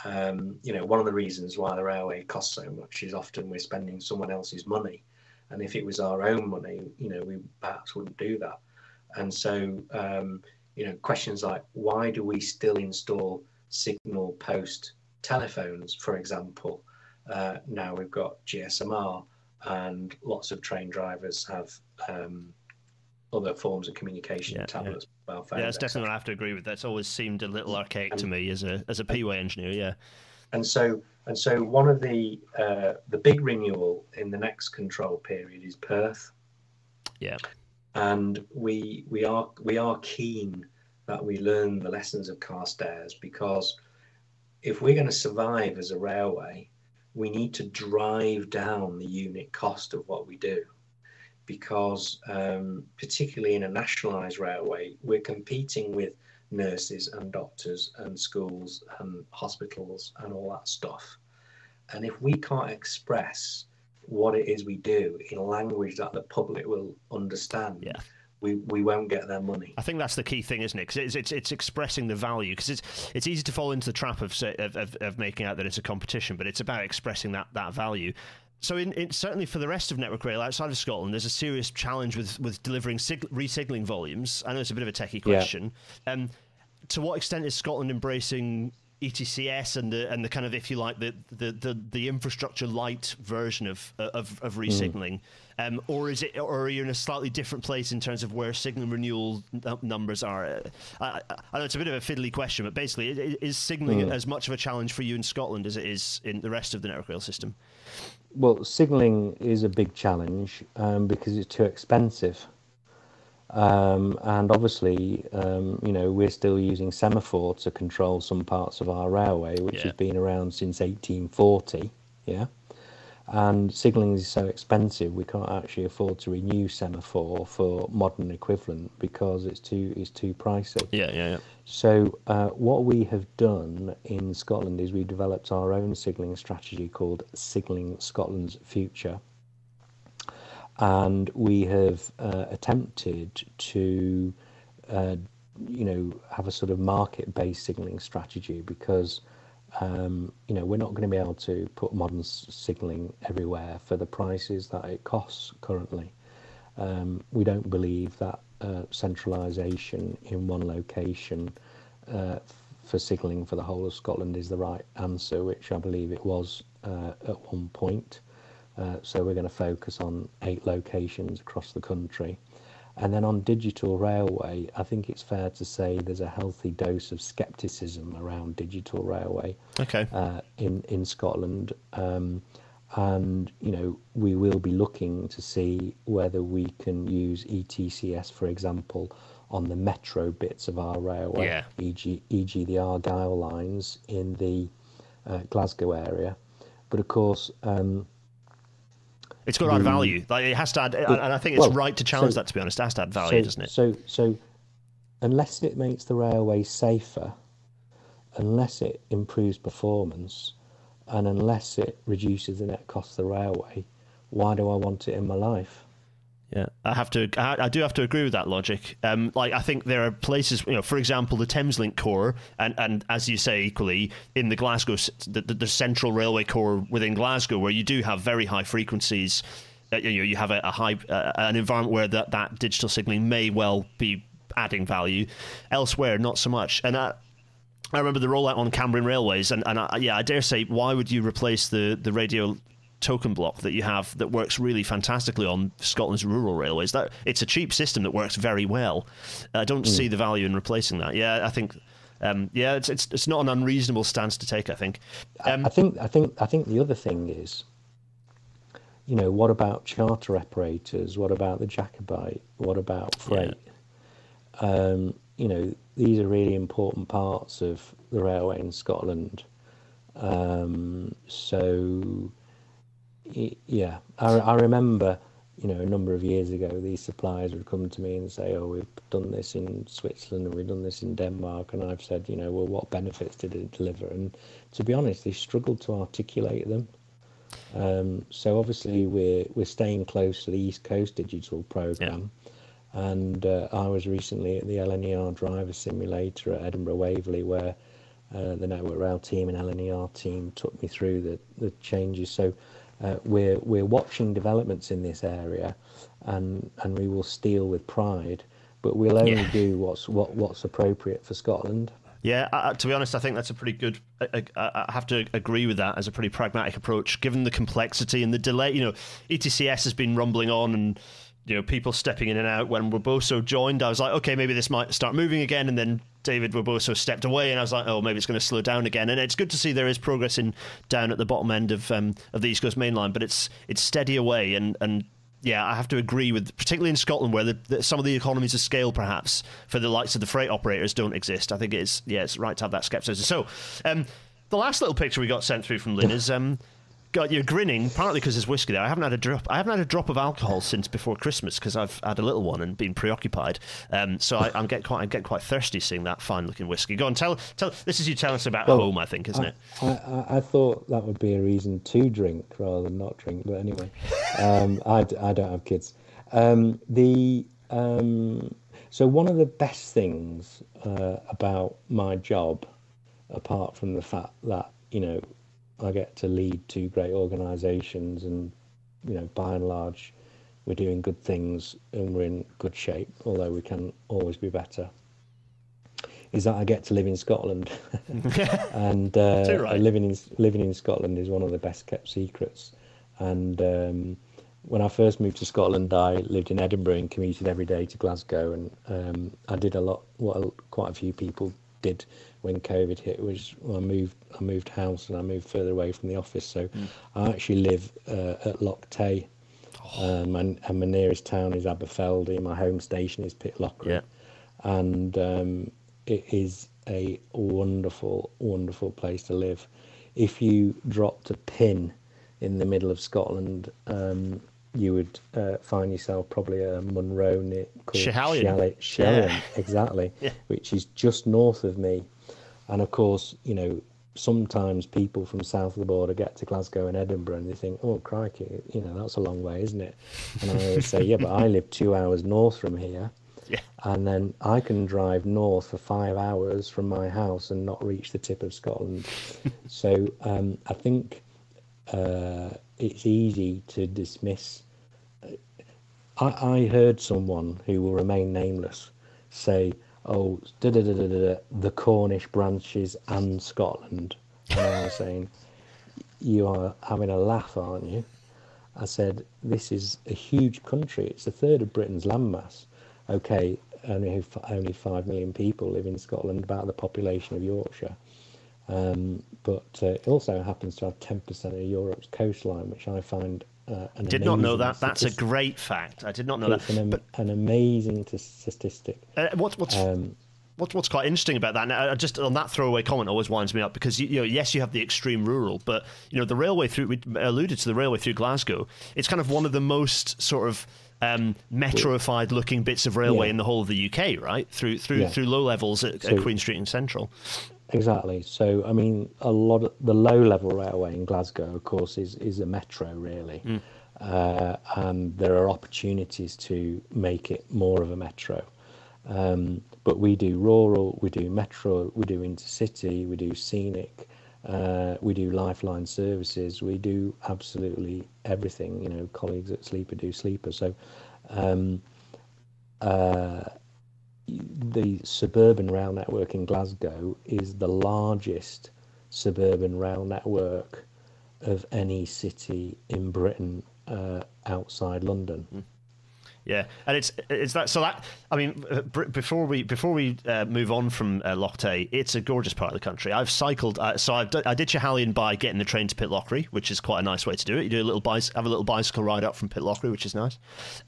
Um, you know, one of the reasons why the railway costs so much is often we're spending someone else's money, and if it was our own money, you know, we perhaps wouldn't do that. And so, um, you know, questions like why do we still install signal post telephones, for example? Uh, now we've got GSMR and lots of train drivers have um, other forms of communication, yeah, tablets, yeah. mobile. Yeah, that's definitely what I have to agree with. That's always seemed a little archaic and, to me as a as a P-way engineer. Yeah. And so and so one of the uh, the big renewal in the next control period is Perth. Yeah. And we we are we are keen that we learn the lessons of Carstairs because if we're going to survive as a railway, we need to drive down the unit cost of what we do because um, particularly in a nationalised railway, we're competing with nurses and doctors and schools and hospitals and all that stuff. And if we can't express what it is we do in language that the public will understand, yeah we, we won't get their money. I think that's the key thing, isn't it? Because it's, it's, it's expressing the value. Because it's it's easy to fall into the trap of, of, of of making out that it's a competition, but it's about expressing that that value. So, in, in, certainly for the rest of Network Rail outside of Scotland, there's a serious challenge with with delivering sig- resignaling volumes. I know it's a bit of a techie question. Yeah. Um, to what extent is Scotland embracing ETCS and the and the kind of if you like the the the, the infrastructure light version of of, of resignaling, mm. um, or is it or are you in a slightly different place in terms of where signal renewal numbers are? I, I know it's a bit of a fiddly question, but basically, is signalling mm. as much of a challenge for you in Scotland as it is in the rest of the network rail system? Well, signalling is a big challenge um, because it's too expensive. Um, and obviously, um, you know, we're still using semaphore to control some parts of our railway, which yeah. has been around since 1840. Yeah. And signalling is so expensive we can't actually afford to renew semaphore for modern equivalent because it's too it's too pricey. Yeah, yeah, yeah. So uh, what we have done in Scotland is we've developed our own signalling strategy called Signalling Scotland's Future, and we have uh, attempted to, uh, you know, have a sort of market-based signalling strategy because um, you know, we're not going to be able to put modern signalling everywhere for the prices that it costs currently. Um, we don't believe that uh, centralisation in one location uh, for signalling for the whole of Scotland is the right answer, which I believe it was uh, at one point. Uh, so we're going to focus on eight locations across the country. And then on digital railway, I think it's fair to say there's a healthy dose of scepticism around digital railway okay. uh, in in Scotland. Um, and you know we will be looking to see whether we can use ETCS, for example, on the metro bits of our railway, yeah. e.g., e.g. the Argyle lines in the uh, Glasgow area. But of course, um, it's got to add hmm. value. Like it has to add, and I think it's well, right to challenge so- that. To be honest, it has to add value, so, doesn't it? So, so unless it makes the railway safer, unless it improves performance, and unless it reduces the net cost of the railway, why do I want it in my life? Yeah, I have to. I, I do have to agree with that logic. Um, like I think there are places, you know, for example, the Thameslink core, and, and as you say, equally in the Glasgow, the, the, the central railway core within Glasgow, where you do have very high frequencies. Uh, you know, you have a, a high uh, an environment where that that digital signaling may well be adding value. Elsewhere, not so much. And I, I remember the rollout on Cambrian Railways, and, and I, yeah, I dare say, why would you replace the, the radio token block that you have that works really fantastically on Scotland's rural railways? That it's a cheap system that works very well. I don't see the value in replacing that. Yeah, I think. Um, yeah, it's, it's it's not an unreasonable stance to take. I think. Um, I think I think I think the other thing is, you know, what about charter operators? What about the Jacobite? What about freight? Um, you know, these are really important parts of the railway in Scotland. Um, so, yeah, I, I remember, you know, a number of years ago, these suppliers would come to me and say, "Oh, we've done this in Switzerland and we've done this in Denmark," and I've said, you know, well, what benefits did it deliver? And to be honest, they struggled to articulate them. Um, so obviously, we're we're staying close to the East Coast Digital Program. And uh, I was recently at the LNER driver simulator at Edinburgh Waverley, where uh, the Network Rail team and LNER team took me through the, the changes. So uh, we're we're watching developments in this area, and and we will steal with pride, but we'll only Yeah. do what's what what's appropriate for Scotland. Yeah, I- to be honest, I think that's a pretty good. I, I, I have to agree with that as a pretty pragmatic approach, given the complexity and the delay. You know, ETCS has been rumbling on, and you know, people stepping in and out. When Waboso joined, I was like, okay, maybe this might start moving again, and then David Waboso stepped away, and I was like, oh, maybe it's going to slow down again. And it's good to see there is progress in down at the bottom end of um, of the East Coast Main Line, but it's it's steady away, and and yeah, I have to agree with, particularly in Scotland, where the, the, some of the economies of scale, perhaps for the likes of the freight operators, don't exist. I think it's yeah, it's right to have that skepticism. So, um, the last little picture we got sent through from Lynn is um, God, you're grinning partly because there's whiskey there. I haven't had a drop. I haven't had a drop of alcohol since before Christmas because I've had a little one and been preoccupied. Um, so I, I'm get quite I get quite thirsty seeing that fine looking whiskey. Go on, tell tell. This is you telling us about Well, home, I think, isn't I, it? I, I- I thought that would be a reason to drink rather than not drink. But anyway, um, I, I don't have kids. Um, the um, so one of the best things uh, about my job, apart from the fact that you know I get to lead two great organisations, and you know by and large we're doing good things and we're in good shape, although we can always be better. Is that I get to live in Scotland, and uh, right. living in living in Scotland is one of the best kept secrets. And um, when I first moved to Scotland, I lived in Edinburgh and commuted every day to Glasgow, and um, I did a lot what quite a few people did when COVID hit, was I moved I moved house and I moved further away from the office. So Hmm. I actually live uh, at Loch Tay, Oh. um, and, and my nearest town is Aberfeldy. My home station is Pitlochry Yeah. and um, it is a wonderful, wonderful place to live. If you dropped a pin in the middle of Scotland, um, you would uh, find yourself probably a Munro near called Schiehallion. Schiehallion, Yeah. exactly, Yeah. which is just north of me. And of course, you know, sometimes people from south of the border get to Glasgow and Edinburgh and they think, oh, crikey, you know, that's a long way, isn't it? And I always say, yeah, but I live two hours north from here. Yeah. And then I can drive north for five hours from my house and not reach the tip of Scotland. so um, I think uh, it's easy to dismiss. I, I heard someone who will remain nameless say, "Oh, da da da da da, the Cornish branches and Scotland," and I was saying, "You are having a laugh, aren't you?" I said, "This is a huge country. It's a third of Britain's landmass. Okay, only only five million people live in Scotland, about the population of Yorkshire." Um, but uh, it also happens to have 10% of Europe's coastline, which I find uh, Did not know that. That's a great fact. I did not know It's that. an, am- But an amazing t- statistic. uh, what's what's Um, What's what's quite interesting about that, and uh, just on that throwaway comment, always winds me up because you, you know, yes, you have the extreme rural, but you know, the railway through. We alluded to the railway through Glasgow. It's kind of one of the most sort of um, metroified looking bits of railway Yeah. in the whole of the UK, right? Through through Yeah. through low levels at, at Queen Street and Central. Exactly. So, I mean, a lot of the low level railway in Glasgow, of course, is, is a metro, really. Uh, and there are opportunities to make it more of a metro. Um, but we do rural, we do metro, we do intercity, we do scenic, uh, we do lifeline services, we do absolutely everything. You know, colleagues at Sleeper do Sleeper. So, um, uh, the suburban rail network in Glasgow is the largest suburban rail network of any city in Britain uh, outside London. Yeah, and it's it's that. So that I mean, uh, before we before we uh, move on from uh, Tay, it's a gorgeous part of the country. I've cycled, uh, so I've I did Schiehallion by getting the train to Pitlochry, which is quite a nice way to do it. You do a little bicycle, have a little bicycle ride up from Pitlochry, which is nice.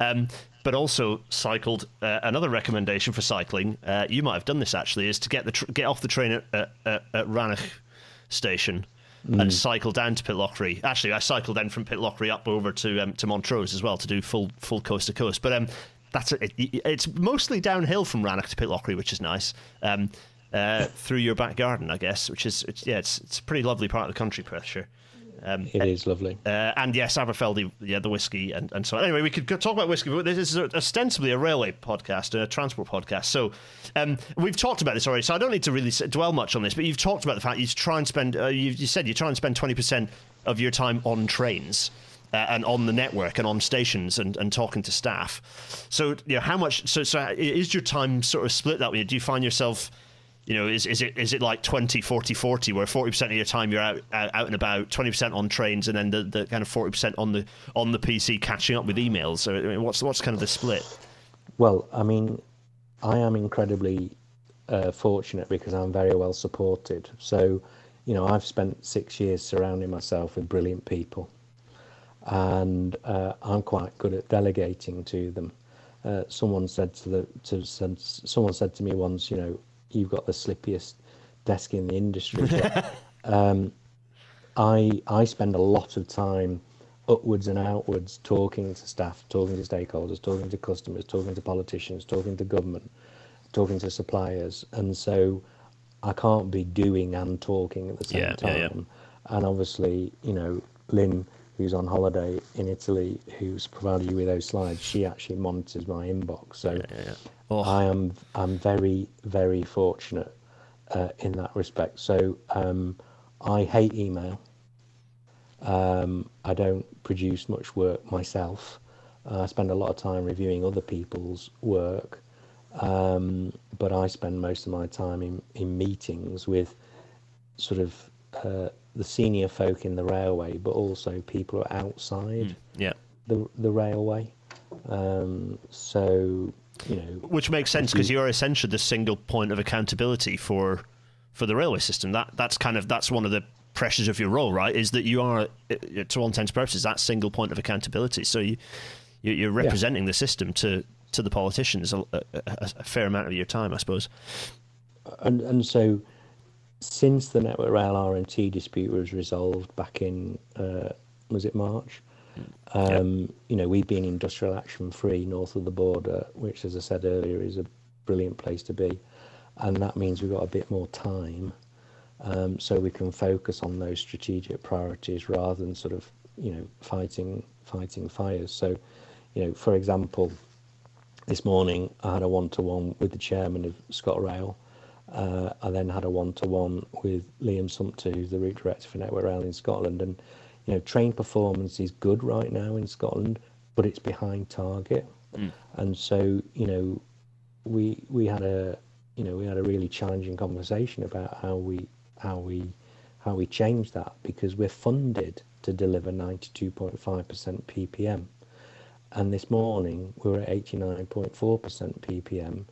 Um, but also cycled. Uh, another recommendation for cycling, uh, you might have done this actually, is to get the tr- get off the train at at, at, at Rannoch station. And cycle down to Pitlochry. Actually, I cycled then from Pitlochry up over to um, to Montrose as well to do full full coast to coast. But um, that's it, it's mostly downhill from Rannoch to Pitlochry, which is nice. Um, uh, through your back garden, I guess, which is it's, yeah, it's it's a pretty lovely part of the country, for sure. Um, It is lovely. uh, and yes, Aberfeldy, yeah, the whiskey and, and so on. Anyway, we could talk about whiskey, but this is ostensibly a railway podcast, a transport podcast. So um, we've talked about this already, so I don't need to really dwell much on this, but you've talked about the fact you try and spend, uh, you, you said you try and spend 20% of your time on trains. Uh, and on the network and on stations and, and talking to staff. So, you know, how much? So, so is your time sort of split that way? Do you find yourself you know, is, is it is it like 20, 40, 40, where 40% of your time you're out, out, out and about, 20% on trains, and then the, the kind of 40% on the on the PC catching up with emails? So, I mean, what's what's kind of the split? Well, I mean, I am incredibly uh, fortunate because I'm very well supported. So, you know, I've spent six years surrounding myself with brilliant people, and uh, I'm quite good at delegating to them. Uh, someone said to the to said, someone said to me once, you know, you've got the slippiest desk in the industry. But, um, I I spend a lot of time upwards and outwards talking to staff, talking to stakeholders, talking to customers, talking to politicians, talking to government, talking to suppliers, and so I can't be doing and talking at the same Yeah, yeah, time. yeah. And obviously, you know, Lynn, who's on holiday in Italy, who's provided you with those slides, she actually monitors my inbox. So Oh. I am I'm very very fortunate uh, in that respect. So um, I hate email. Um, I don't produce much work myself. Uh, I spend a lot of time reviewing other people's work, um, but I spend most of my time in, in meetings with sort of uh, the senior folk in the railway, but also people who are outside Yeah, the the railway. Um, so you know, which makes sense because you're essentially the single point of accountability for for the railway system. That that's kind of that's one of the pressures of your role, right? Is that you are, uh, to all intents and purposes, that single point of accountability. So you you- you're representing the system to to the politicians a, a, a a fair amount of your time, I suppose. and and so since the Network Rail RMT dispute was resolved back in uh, was it March? Um, You know, we've been industrial action free north of the border, which, as I said earlier, is a brilliant place to be, and that means we've got a bit more time, um, so we can focus on those strategic priorities rather than sort of you know fighting fighting fires. So, you know, for example, this morning I had a one-to-one with the chairman of ScotRail. Uh, I then had a one-to-one with Liam Sumpter, who's the route director for Network Rail in Scotland, and you know, train performance is good right now in Scotland, but it's behind target, and so you know, we we had a you know we had a really challenging conversation about how we how we how we change that because we're funded to deliver 92.5% ppm and this morning we were at 89.4% ppm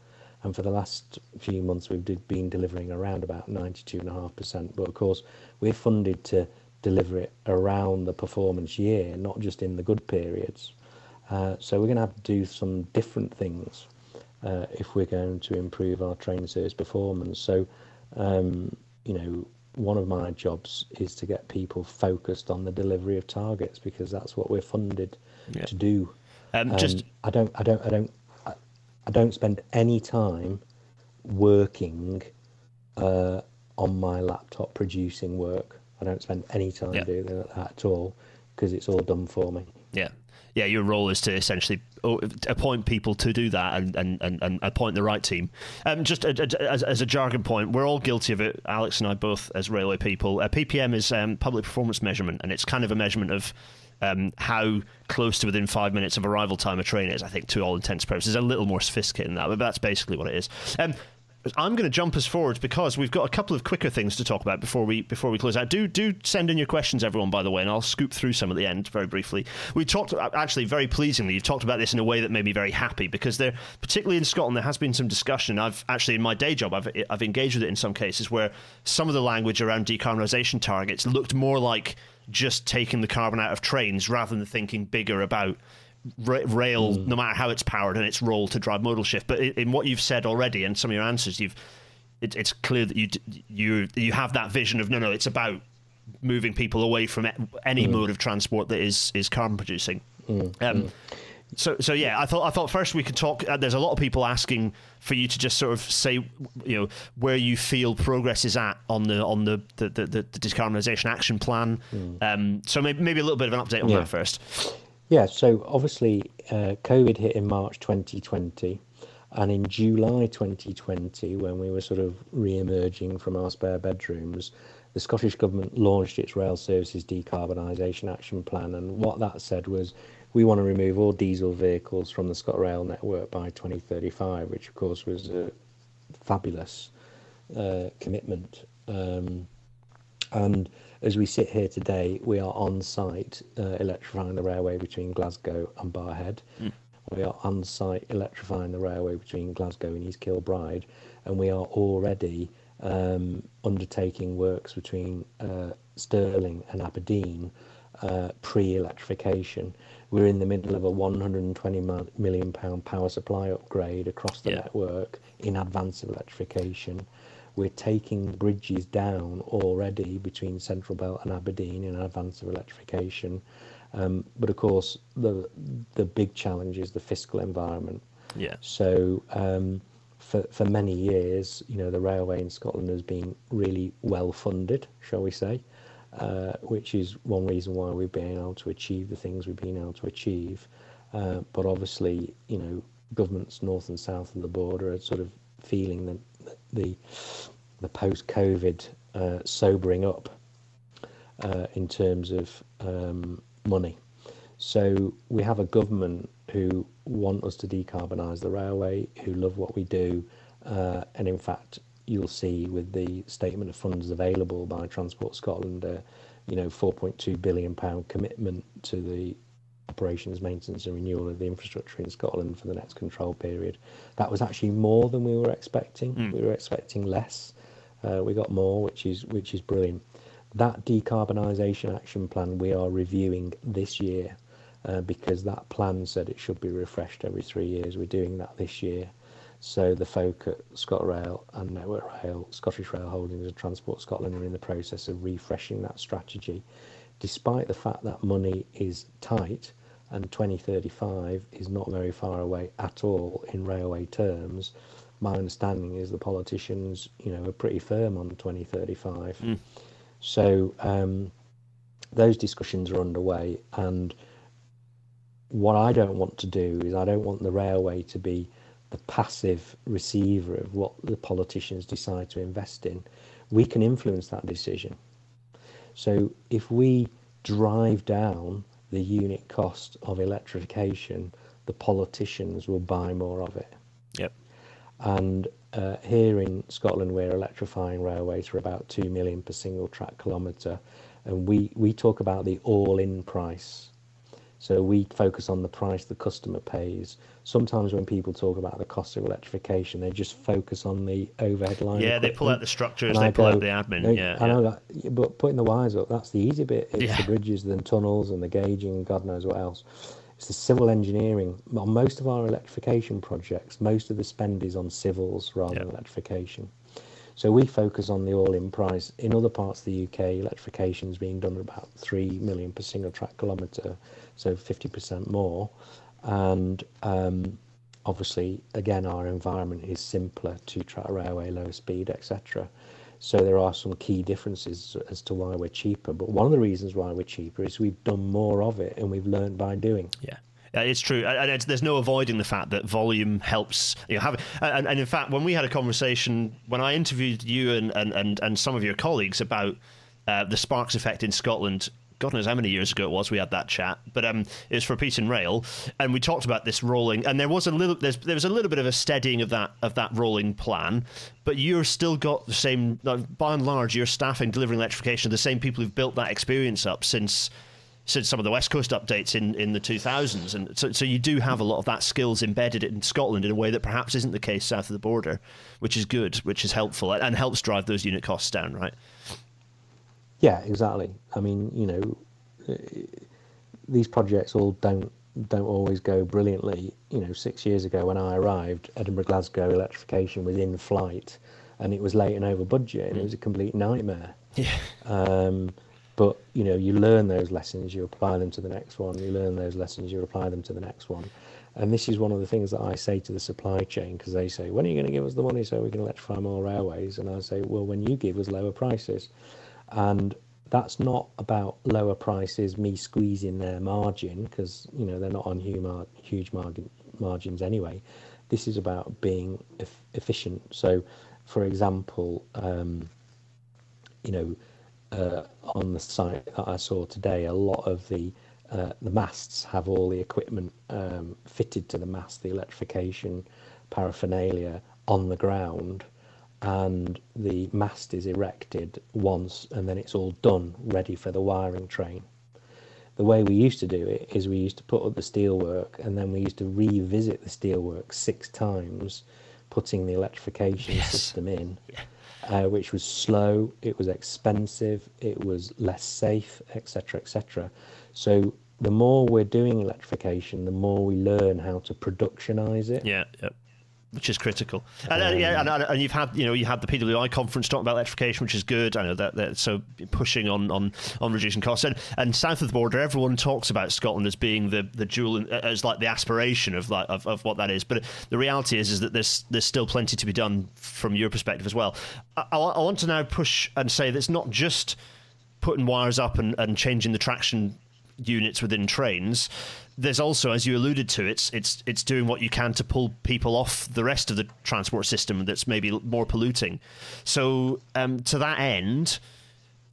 and for the last few months we've been delivering around about 92.5% but of course we're funded to deliver it around the performance year not just in the good periods. Uh, so we're going to have to do some different things uh, if we're going to improve our train service performance. So um, you know one of my jobs is to get people focused on the delivery of targets because that's what we're funded Yeah. to do. Um, um, just I don't, I don't, I don't, I, don't spend any time working uh, on my laptop producing work. I don't spend any time Yeah. doing that at all because it's all done for me. Yeah. Yeah, your role is to essentially oh, appoint people to do that and, and, and, and appoint the right team. Um, just a, a- as, as a jargon point, we're all guilty of it, Alex and I both, as railway people. Uh, PPM is um, public performance measurement, and it's kind of a measurement of um, how close to within five minutes of arrival time a train is, I think, to all intents and purposes. A little more sophisticated than that, but that's basically what it is. Um, I'm going to jump us forward because we've got a couple of quicker things to talk about before we before we close out. Do do send in your questions, everyone. By the way, and I'll scoop through some at the end very briefly. We talked actually very pleasingly. You've talked about this in a way that made me very happy because there, particularly in Scotland, there has been some discussion. I've actually in my day job, I've I've engaged with it in some cases where some of the language around decarbonisation targets looked more like just taking the carbon out of trains rather than thinking bigger about ra- rail, mm. no matter how it's powered, and its role to drive modal shift. But in, what you've said already and some of your answers, you've it, it's clear that you you you have that vision of no, no, it's about moving people away from any mm. mode of transport that is is carbon producing. Mm. Um, so, so yeah, I thought I thought first we could talk. Uh, there's a lot of people asking for you to just sort of say, you know, where you feel progress is at on the on the the, the, the decarbonisation action plan. Um, so maybe maybe a little bit of an update on Yeah. that first. Yeah, so obviously, uh, COVID hit in March 2020, and in July 2020, when we were sort of re-emerging from our spare bedrooms, the Scottish Government launched its Rail Services Decarbonisation Action Plan, and what that said was we want to remove all diesel vehicles from the ScotRail network by 2035, which of course was a fabulous uh, commitment. Um, and as we sit here today, we are on site uh, electrifying the railway between Glasgow and Barrhead. We are on site electrifying the railway between Glasgow and East Kilbride, and we are already um, undertaking works between uh, Stirling and Aberdeen uh, pre-electrification. We're in the middle of a 120 million pound power supply upgrade across the Yeah. network in advance of electrification. We're taking bridges down already between Central Belt and Aberdeen in advance of electrification. Um, but of course, the the big challenge is the fiscal environment. Yeah. So um, for for many years, you know, the railway in Scotland has been really well funded, shall we say, uh, which is one reason why we've been able to achieve the things we've been able to achieve. Uh, but obviously, you know, governments north and south of the border are sort of feeling the the, the post-COVID uh, sobering up uh, in terms of um, money. So we have a government who want us to decarbonise the railway, who love what we do, uh, and in fact, you'll see with the statement of funds available by Transport Scotland, uh, you know, 4.2 billion pound commitment to the operations, maintenance, and renewal of the infrastructure in Scotland for the next control period. That was actually more than we were expecting. We were expecting less. Uh, we got more, which is which is brilliant. That decarbonisation action plan we are reviewing this year uh, because that plan said it should be refreshed every three years. We're doing that this year. So the folk at ScotRail and Network Rail, Scottish Rail Holdings and Transport Scotland are in the process of refreshing that strategy despite the fact that money is tight and 2035 is not very far away at all in railway terms, my understanding is the politicians, you know, are pretty firm on 2035. Mm. So um, those discussions are underway, and what I don't want to do is I don't want the railway to be the passive receiver of what the politicians decide to invest in. We can influence that decision. So if we drive down the unit cost of electrification, the politicians will buy more of it. Yep. And uh, here in Scotland, we're electrifying railways for about two million per single track kilometre, and we we talk about the all-in price. So we focus on the price the customer pays. Sometimes when people talk about the cost of electrification, they just focus on the overhead line. Yeah, equipment. they pull out the structures, they pull go, out the admin. yeah, I know yeah. that, but putting the wires up, that's the easy bit. It's yeah. the bridges, the tunnels, and the gauging, and God knows what else. It's the civil engineering. On most of our electrification projects, most of the spend is on civils rather than electrification. So we focus on the all-in price. In other parts of the UK, electrification is being done at about three million per single track kilometre so 50% more. And um, obviously, again, our environment is simpler, two-track railway, lower speed, etc. So there are some key differences as to why we're cheaper. But one of the reasons why we're cheaper is we've done more of it and we've learned by doing. Yeah. It's true, and there's no avoiding the fact that volume helps. You know, have, and, and in fact, when we had a conversation, when I interviewed you and, and, and, and some of your colleagues about uh, the Sparks effect in Scotland, God knows how many years ago it was we had that chat, but um, it was for Peace and Rail, and we talked about this rolling, and there was a little, there was a little bit of a steadying of that of that rolling plan, but you're still got the same, by and large, your staffing delivering electrification, the same people who've built that experience up since since some of the West Coast updates in, in the 2000s. And so, so you do have a lot of that skills embedded in Scotland in a way that perhaps isn't the case south of the border, which is good, which is helpful and helps drive those unit costs down, right? Yeah, exactly. I mean, you know, uh, these projects all don't don't always go brilliantly. You know, six years ago when I arrived, Edinburgh Glasgow electrification was in flight, and it was late and over budget, and it was a complete nightmare. Yeah. Um, but you know, you learn those lessons, you apply them to the next one. You learn those lessons, you apply them to the next one. And this is one of the things that I say to the supply chain because they say, when are you going to give us the money so we can electrify more railways? And I say, well, when you give us lower prices and that's not about lower prices, me squeezing their margin because you know they're not on huge, margin, margins anyway. This is about being efficient. So, for example, um, you know, uh, on the site that I saw today, a lot of the uh, the masts have all the equipment um, fitted to the mast, the electrification paraphernalia on the ground and the mast is erected once and then it's all done ready for the wiring train. The way we used to do it is we used to put up the steelwork and then we used to revisit the steelwork six times, putting the electrification yes. system in, uh, which was slow, it was expensive, it was less safe, etc., etc. So the more we're doing electrification, the more we learn how to productionize it. Yeah, yep which is critical. And, um, yeah, and, and, you've had you know you had the PWI conference talking about electrification, which is good. I know that, that so pushing on, on on reducing costs and and south of the border, everyone talks about Scotland as being the the jewel as like the aspiration of like of, of what that is. But the reality is is that there's there's still plenty to be done from your perspective as well. I, I want to now push and say that it's not just putting wires up and, and changing the traction units within trains there's also, as you alluded to, it's it's it's doing what you can to pull people off the rest of the transport system that's maybe more polluting. So um, to that end.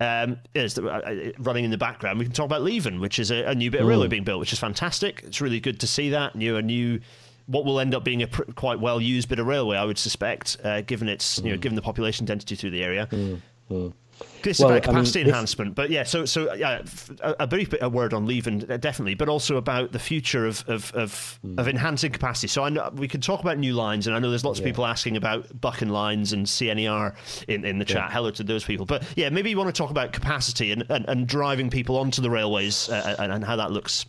Um, is uh, uh, running in the background. We can talk about Leven, which is a, a new bit of railway mm. being built, which is fantastic. It's really good to see that new a new what will end up being a pr- quite well used bit of railway, I would suspect, uh, given its mm. you know mm. given the population density through the area. Mm. mm. This well, is about capacity I mean, enhancement, but yeah. So, so yeah, a, a brief bit, a word on Leven definitely, but also about the future of of of, mm. of enhancing capacity. So, I know we can talk about new lines, and I know there's lots yeah. of people asking about Buchan lines and CNER in, in the chat. Yeah. Hello to those people, but yeah, maybe you want to talk about capacity and, and, and driving people onto the railways uh, and, and how that looks.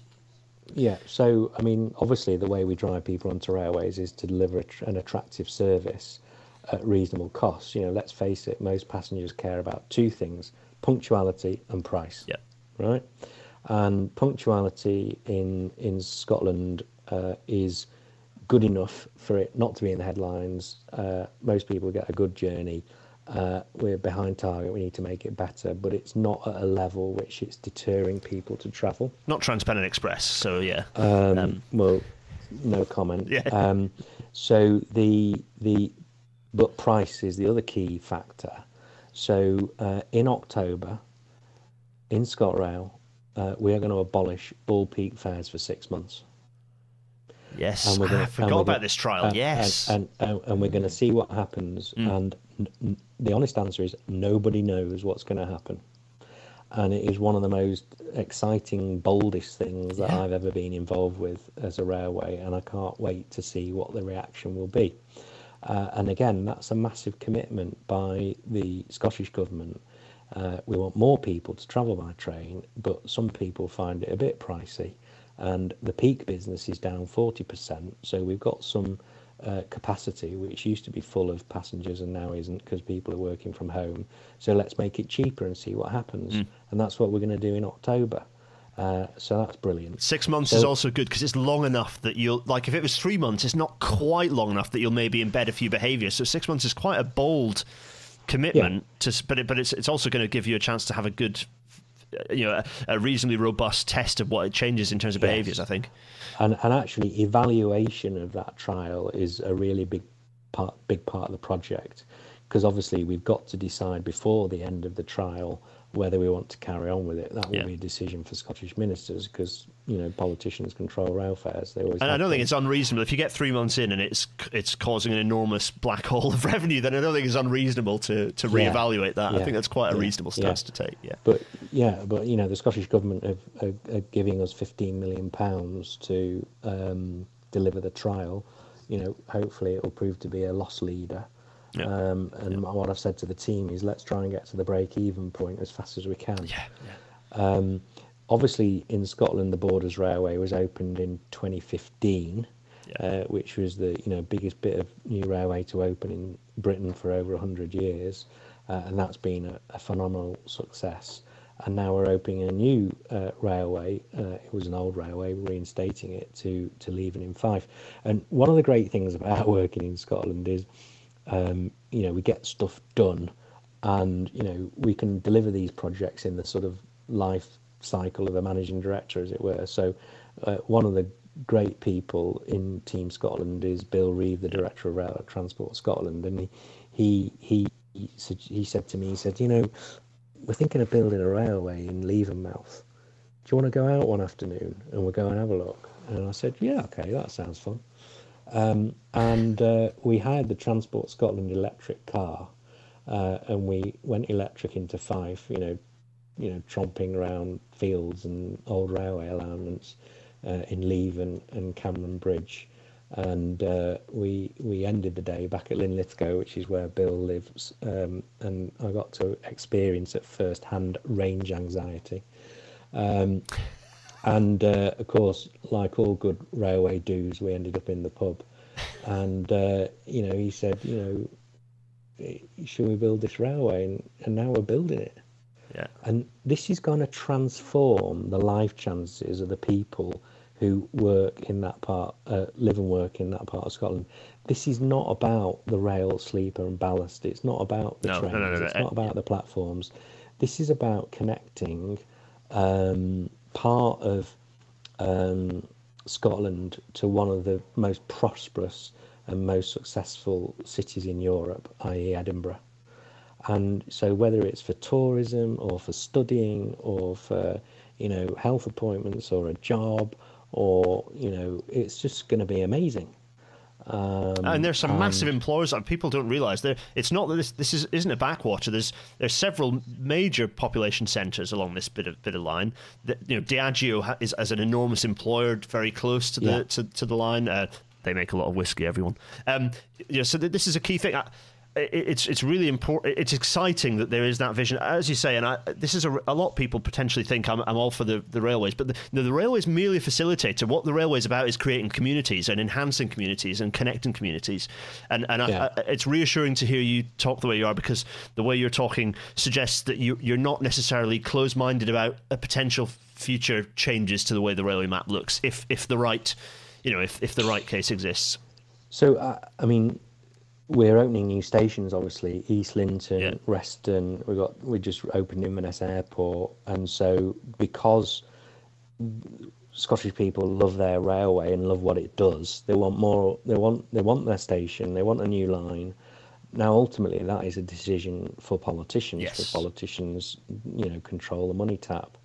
Yeah, so I mean, obviously, the way we drive people onto railways is to deliver an attractive service at reasonable costs. You know, let's face it, most passengers care about two things: punctuality and price. Yeah. right? And punctuality in in Scotland uh, is good enough for it not to be in the headlines. Uh, most people get a good journey. Uh, we're behind target. We need to make it better, but it's not at a level which it's deterring people to travel. Not Transpennine Express, so yeah. Um, um, well, no comment. Yeah. Um, so the the but price is the other key factor. So uh, in October, in ScotRail, uh, we are going to abolish all peak fares for six months. Yes, and we're gonna, I forgot about gonna, this trial. Uh, yes, and, and, and, and, we're going to see what happens. Mm. And n- the honest answer is nobody knows what's going to happen. And it is one of the most exciting, boldest things that yeah. I've ever been involved with as a railway, and I can't wait to see what the reaction will be. Uh, and again, that's a massive commitment by the Scottish Government. Uh, we want more people to travel by train, but some people find it a bit pricey. And the peak business is down 40%. So we've got some uh, capacity, which used to be full of passengers and now isn't because people are working from home. So let's make it cheaper and see what happens. Mm. And that's what we're going to do in October. Uh, so that's brilliant. Six months so, is also good because it's long enough that you'll like. If it was three months, it's not quite long enough that you'll maybe embed a few behaviours. So six months is quite a bold commitment yeah. to, but it, but it's it's also going to give you a chance to have a good, you know, a, a reasonably robust test of what it changes in terms of yes. behaviours. I think. And and actually, evaluation of that trial is a really big part big part of the project because obviously we've got to decide before the end of the trial whether we want to carry on with it. That will yeah. be a decision for Scottish ministers because you know politicians control rail fares. They always. And I don't think it's unreasonable if you get three months in and it's it's causing an enormous black hole of revenue. Then I don't think it's unreasonable to to reevaluate that. Yeah. I think that's quite a reasonable stance to take. Yeah. But yeah, but you know the Scottish government are, are, are giving us 15 million pounds to um, deliver the trial. You know, hopefully it will prove to be a loss leader. Yeah. Um, and yeah. what I've said to the team is let's try and get to the break even point as fast as we can. Yeah. yeah. Um, obviously, in Scotland, the Borders Railway was opened in 2015, yeah. uh, which was the you know biggest bit of new railway to open in Britain for over 100 years, uh, and that's been a, a, phenomenal success. And now we're opening a new uh, railway. Uh, it was an old railway, reinstating it to to Leven in Fife. And one of the great things about working in Scotland is um, you know, we get stuff done, and you know, we can deliver these projects in the sort of life cycle of a managing director, as it were. So, uh, one of the great people in Team Scotland is Bill Reeve, the director of Rail Transport Scotland, and he he he, he said to me, he said, you know, we're thinking of building a railway in Levenmouth. Do you want to go out one afternoon and we'll go and have a look? And I said, yeah, okay, that sounds fun. Um, and uh, we hired the Transport Scotland electric car, uh, and we went electric into Fife. You know, you know, tromping around fields and old railway alignments uh, in Leven and Cameron Bridge, and uh, we we ended the day back at Linlithgow, which is where Bill lives, um, and I got to experience at first hand range anxiety. Um, and uh, of course, like all good railway dues, we ended up in the pub. And uh, you know, he said, you know, should we build this railway? And, and now we're building it. Yeah. And this is going to transform the life chances of the people who work in that part, uh, live and work in that part of Scotland. This is not about the rail, sleeper, and ballast. It's not about the no, trains. No, no, it's not about the platforms. This is about connecting um, part of um, Scotland to one of the most prosperous and most successful cities in Europe, i.e., Edinburgh. And so, whether it's for tourism or for studying or for you know health appointments or a job or you know, it's just going to be amazing. Um, and there's some and... massive employers that people don't realise. There, it's not that this this is, isn't a backwater. There's there's several major population centres along this bit of bit of line. That, you know, Diageo is as an enormous employer, very close to the yeah. to, to the line. Uh, they make a lot of whiskey. Everyone, um, know, so th- this is a key thing. I, it's it's really important. It's exciting that there is that vision, as you say. And I, this is a, a lot of people potentially think I'm, I'm all for the, the railways, but the, the railway is merely a facilitator. What the railways about is creating communities and enhancing communities and connecting communities. And and yeah. I, I, it's reassuring to hear you talk the way you are because the way you're talking suggests that you you're not necessarily closed minded about a potential future changes to the way the railway map looks if if the right you know if if the right case exists. So uh, I mean we're opening new stations, obviously East Linton, yeah. Reston. We got we just opened Inverness Airport, and so because Scottish people love their railway and love what it does, they want more. They want they want their station. They want a new line. Now, ultimately, that is a decision for politicians. Yes. For politicians, you know, control the money tap.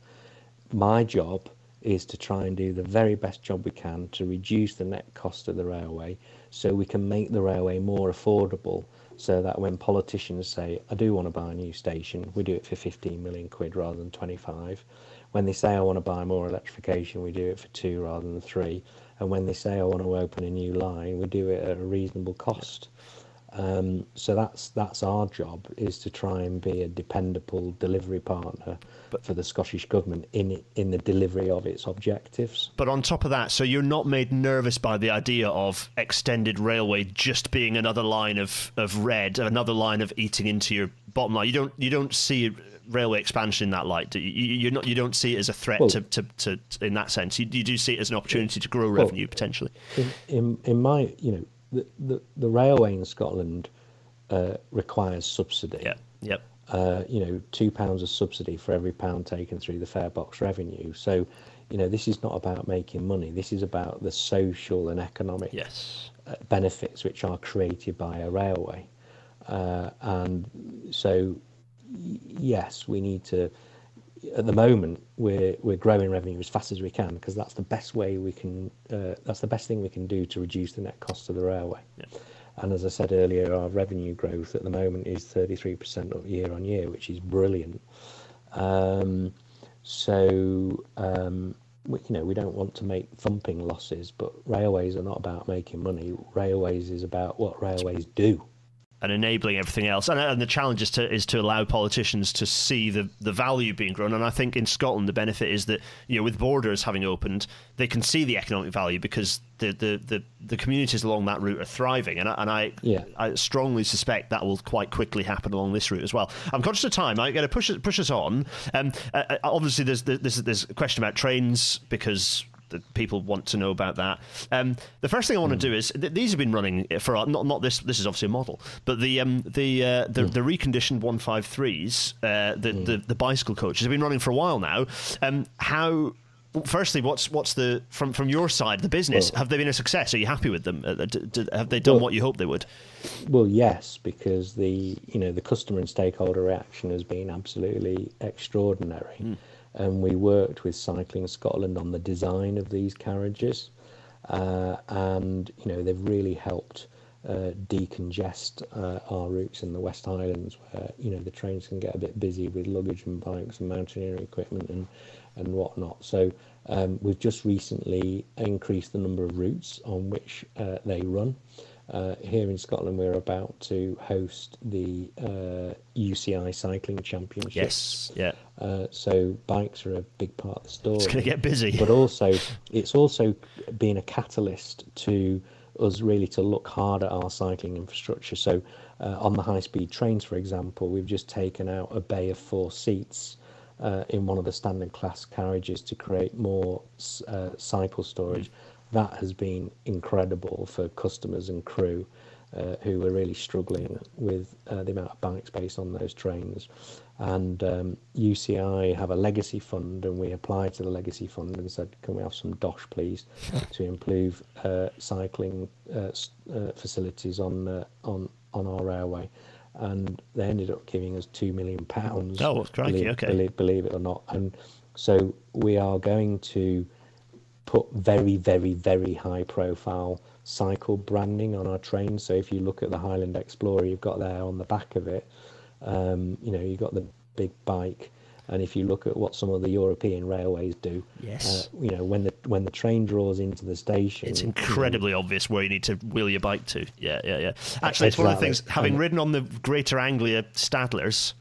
My job is to try and do the very best job we can to reduce the net cost of the railway so we can make the railway more affordable so that when politicians say, I do want to buy a new station, we do it for 15 million quid rather than 25. When they say, I want to buy more electrification, we do it for two rather than three. And when they say, I want to open a new line, we do it at a reasonable cost. Um, so that's that's our job is to try and be a dependable delivery partner but, for the Scottish government in in the delivery of its objectives. But on top of that, so you're not made nervous by the idea of extended railway just being another line of, of red, another line of eating into your bottom line. You don't you don't see railway expansion in that light. You, you, not you don't see it as a threat well, to, to, to, in that sense. You, you do see it as an opportunity to grow revenue well, potentially. In, in in my you know the, the, the railway in Scotland uh, requires subsidy. Yeah. Yep. Uh, you know, two pounds of subsidy for every pound taken through the fare box revenue. So, you know, this is not about making money. This is about the social and economic yes. Uh, benefits which are created by a railway. Uh, and so, yes, we need to at the moment we're we're growing revenue as fast as we can because that's the best way we can uh, that's the best thing we can do to reduce the net cost of the railway. Yeah. And as I said earlier, our revenue growth at the moment is 33% year on year, which is brilliant. Um, so um, we, you know we don't want to make thumping losses, but railways are not about making money. Railways is about what railways do and enabling everything else. And, and the challenge is to is to allow politicians to see the, the value being grown. And I think in Scotland the benefit is that you know with borders having opened, they can see the economic value because the the, the, the communities along that route are thriving. And I, and I yeah. I strongly suspect that will quite quickly happen along this route as well. I'm conscious of time. I'm going to push push us on. Um, uh, uh, obviously there's there's there's a question about trains because that people want to know about that. Um, the first thing I want mm. to do is th- these have been running for not not this. This is obviously a model, but the um, the uh, the, mm. the reconditioned one five threes, uh, the, mm. the the bicycle coaches have been running for a while now. Um, how firstly, what's what's the from from your side the business? Well, have they been a success? Are you happy with them? Uh, have they done well, what you hoped they would? Well, yes, because the you know the customer and stakeholder reaction has been absolutely extraordinary. Mm and we worked with Cycling Scotland on the design of these carriages, uh, and you know they've really helped uh, decongest uh, our routes in the West Highlands, where you know the trains can get a bit busy with luggage and bikes and mountaineering equipment and and whatnot. So um, we've just recently increased the number of routes on which uh, they run. Uh, here in Scotland, we're about to host the uh, UCI Cycling Championships. Yes, yeah. Uh, so bikes are a big part of the story. It's going to get busy, but also it's also been a catalyst to us really to look hard at our cycling infrastructure. So uh, on the high-speed trains, for example, we've just taken out a bay of four seats. Uh, in one of the standard class carriages to create more uh, cycle storage. Mm that has been incredible for customers and crew uh, who were really struggling with uh, the amount of bike space on those trains. And um, UCI have a legacy fund, and we applied to the legacy fund and said, "Can we have some dosh, please, to improve uh, cycling uh, uh, facilities on uh, on on our railway?" And they ended up giving us two million pounds. Oh, crikey! Believe, okay, believe, believe it or not, and so we are going to put very, very, very high profile cycle branding on our trains. So if you look at the Highland Explorer, you've got there on the back of it, um, you know, you've got the big bike. And if you look at what some of the European railways do, Yes. uh, you know, when the when the train draws into the station, It's you know, incredibly obvious where you need to wheel your bike to. Yeah, yeah, yeah. Actually, it's one of the things. Having ridden on the Greater Anglia Stadlers,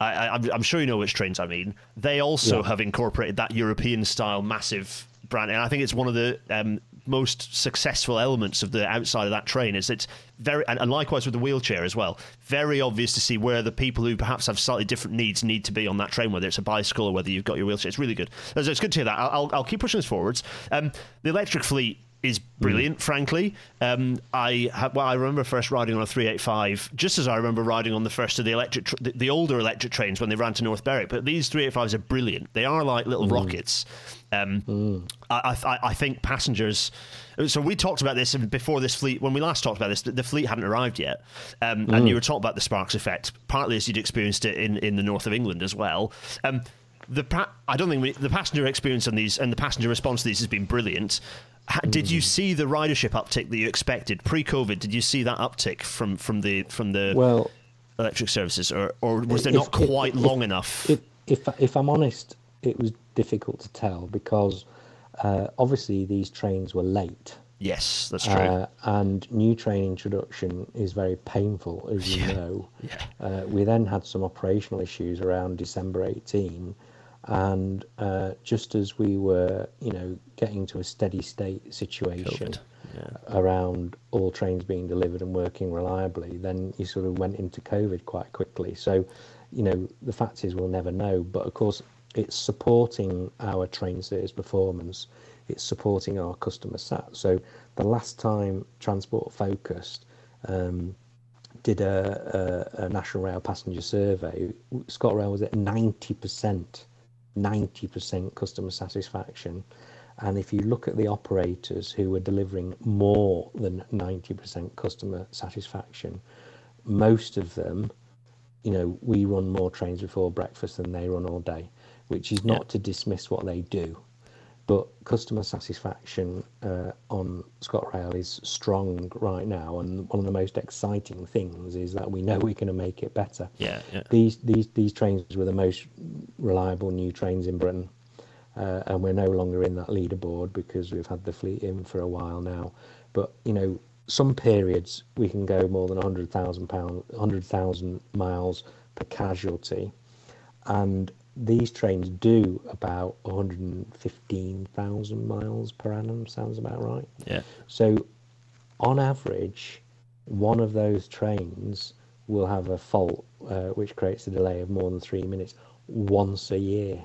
I, I, I'm, I'm sure you know which trains I mean. They also Yeah. have incorporated that European style massive brand, and I think it's one of the um, most successful elements of the outside of that train. Is it's very, and, and likewise with the wheelchair as well. Very obvious to see where the people who perhaps have slightly different needs need to be on that train, whether it's a bicycle or whether you've got your wheelchair. It's really good. So it's good to hear that. I'll, I'll, keep pushing this forwards. Um, the electric fleet is brilliant, frankly. Um, I ha- well, I remember first riding on a 385, just as I remember riding on the first of the electric, tr- the, the older electric trains when they ran to North Berwick. But these 385s are brilliant. They are like little rockets. Um, I, I, I think passengers. So we talked about this before this fleet. When we last talked about this, the, the fleet hadn't arrived yet, um, and you were talking about the Sparks effect, partly as you'd experienced it in, in the north of England as well. Um, the pa- I don't think we, the passenger experience on these and the passenger response to these has been brilliant. Did you see the ridership uptick that you expected pre-COVID? Did you see that uptick from from the from the well, electric services, or or was there If- not quite if- long enough? if if if I'm honest, it was difficult to tell because uh, obviously these trains were late. yes, that's true. Uh, and new train introduction is very painful, as you know. yeah. Uh, we then had some operational issues around December 18, and uh, just as we were, you know, getting to a steady state situation COVID, around all trains being delivered and working reliably, then you sort of went into COVID quite quickly. So, you know, the fact is we'll never know, but of course it's supporting our train service performance. It's supporting our customer sat. So the last time Transport Focus um, did a, a, a National Rail passenger survey, ScotRail was at 90%, 90% customer satisfaction. And if you look at the operators who were delivering more than 90% customer satisfaction, most of them, you know, we run more trains before breakfast than they run all day, which is not to dismiss what they do. But customer satisfaction uh, on ScotRail is strong right now, and one of the most exciting things is that we know we're going to make it better. Yeah, yeah. These these these trains were the most reliable new trains in Britain, uh, and we're no longer in that leaderboard because we've had the fleet in for a while now. But you know, some periods we can go more than hundred thousand pound, hundred thousand miles per casualty, and these trains do about 115,000 miles per annum. Sounds about right. Yeah. So, on average, one of those trains will have a fault uh, which creates a delay of more than three minutes once a year.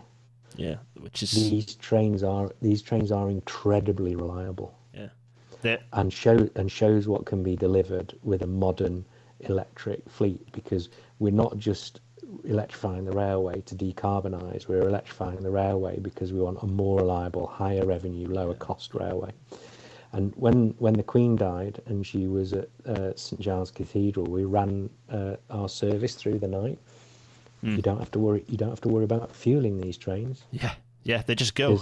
Yeah, which is These trains are these trains are incredibly reliable yeah. They're- and show and shows what can be delivered with a modern electric fleet because we're not just electrifying the railway to decarbonize we're electrifying the railway because we want a more reliable higher revenue lower cost railway. And when when the queen died and she was at uh, st giles cathedral we ran uh, our service through the night. You don't have to worry you don't have to worry about fueling these trains. Yeah, yeah. They just go.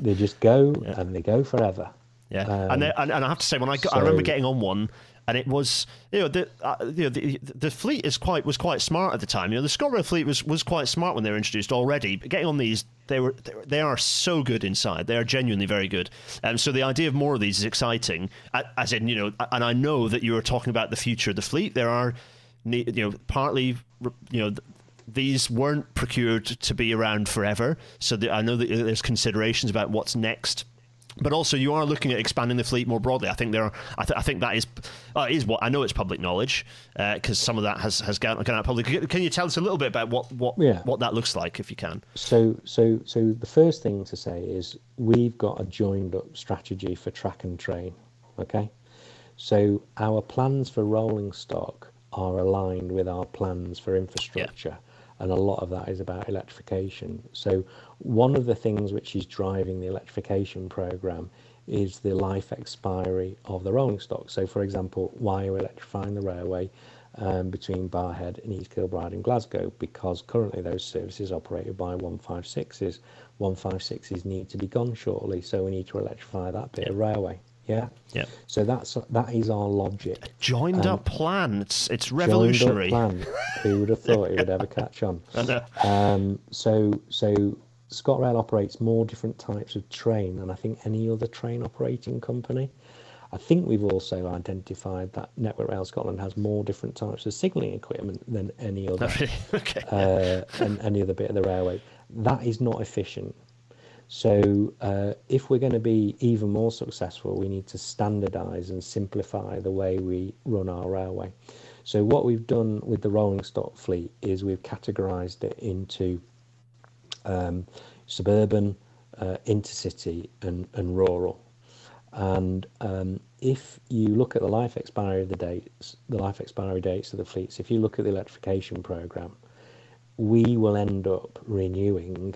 they just go and they go forever. Yeah, Um, and, they, and and I have to say when I got, I remember getting on one, and it was you know the uh, you know the, the fleet is quite was quite smart at the time. You know the ScotRail fleet was was quite smart when they were introduced already. But getting on these, they were they, are so good inside. They are genuinely very good. Um, so the idea of more of these is exciting. As in you know, and I know that you were talking about the future of the fleet. There are you know partly you know. These weren't procured to be around forever, so the, I know that there's considerations about what's next but also you are looking at expanding the fleet more broadly. I think there are. I, th- I think that is uh, is what I know it's public knowledge because some of that has has gone, gone out public. Can- you tell us a little bit about what what Yeah. what that looks like if you can? So, so, so the first thing to say is we've got a joined up strategy for track and train. Okay, so our plans for rolling stock are aligned with our plans for infrastructure, and a lot of that is about electrification. So, one of the things which is driving the electrification program is the life expiry of the rolling stock. So, for example, why are we electrifying the railway? um, between Barrhead and East Kilbride and Glasgow because currently those services are operated by 156s. 156s need to be gone shortly, so we need to electrify that bit of railway. Yeah. Yeah. So that's that is our logic. A Joined up plan. It's it's Joined up revolutionary. plan. Who would have thought it would ever catch on? Um, so so ScotRail operates more different types of train than I think any other train operating company. I think we've also identified that Network Rail Scotland has more different types of signalling equipment than any other okay. uh, and any other bit of the railway. That is not efficient. So, uh, if we're going to be even more successful, we need to standardise and simplify the way we run our railway. So, what we've done with the rolling stock fleet is we've categorised it into um, suburban, uh, intercity, and, and rural. And um, if you look at the life expiry of the dates, the life expiry dates of the fleets, if you look at the electrification program, we will end up renewing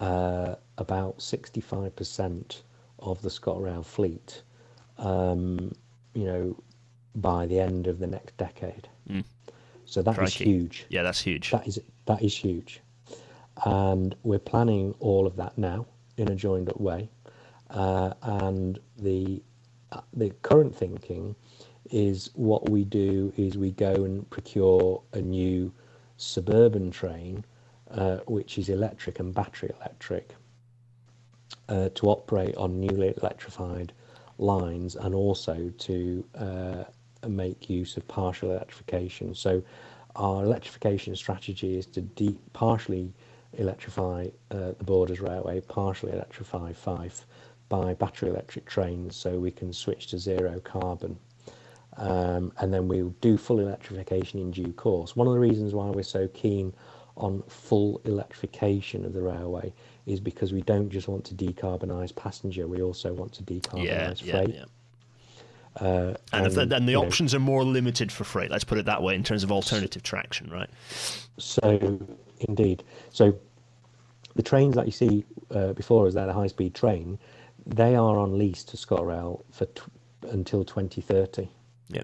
uh, about 65% of the ScotRail fleet, um, you know, by the end of the next decade. So that is Crikey. huge. Yeah, that's huge. That is that is huge, and we're planning all of that now in a joined up way. Uh, and the uh, the current thinking is what we do is we go and procure a new suburban train, uh, which is electric and battery electric, uh, to operate on newly electrified lines and also to uh, make use of partial electrification. So, our electrification strategy is to de- partially electrify uh, the Borders Railway, partially electrify Fife by battery electric trains so we can switch to zero carbon. Um, and then we'll do full electrification in due course. One of the reasons why we're so keen on full electrification of the railway is because we don't just want to decarbonise passenger, we also want to decarbonise yeah, yeah, freight. yeah. Uh, And, if the, and the you know, options are more limited for freight. Let's put it that way in terms of alternative traction, right? So, indeed. So, the trains that you see uh, before us, that are high speed train, they are on lease to ScotRail for t- until 2030. Yeah.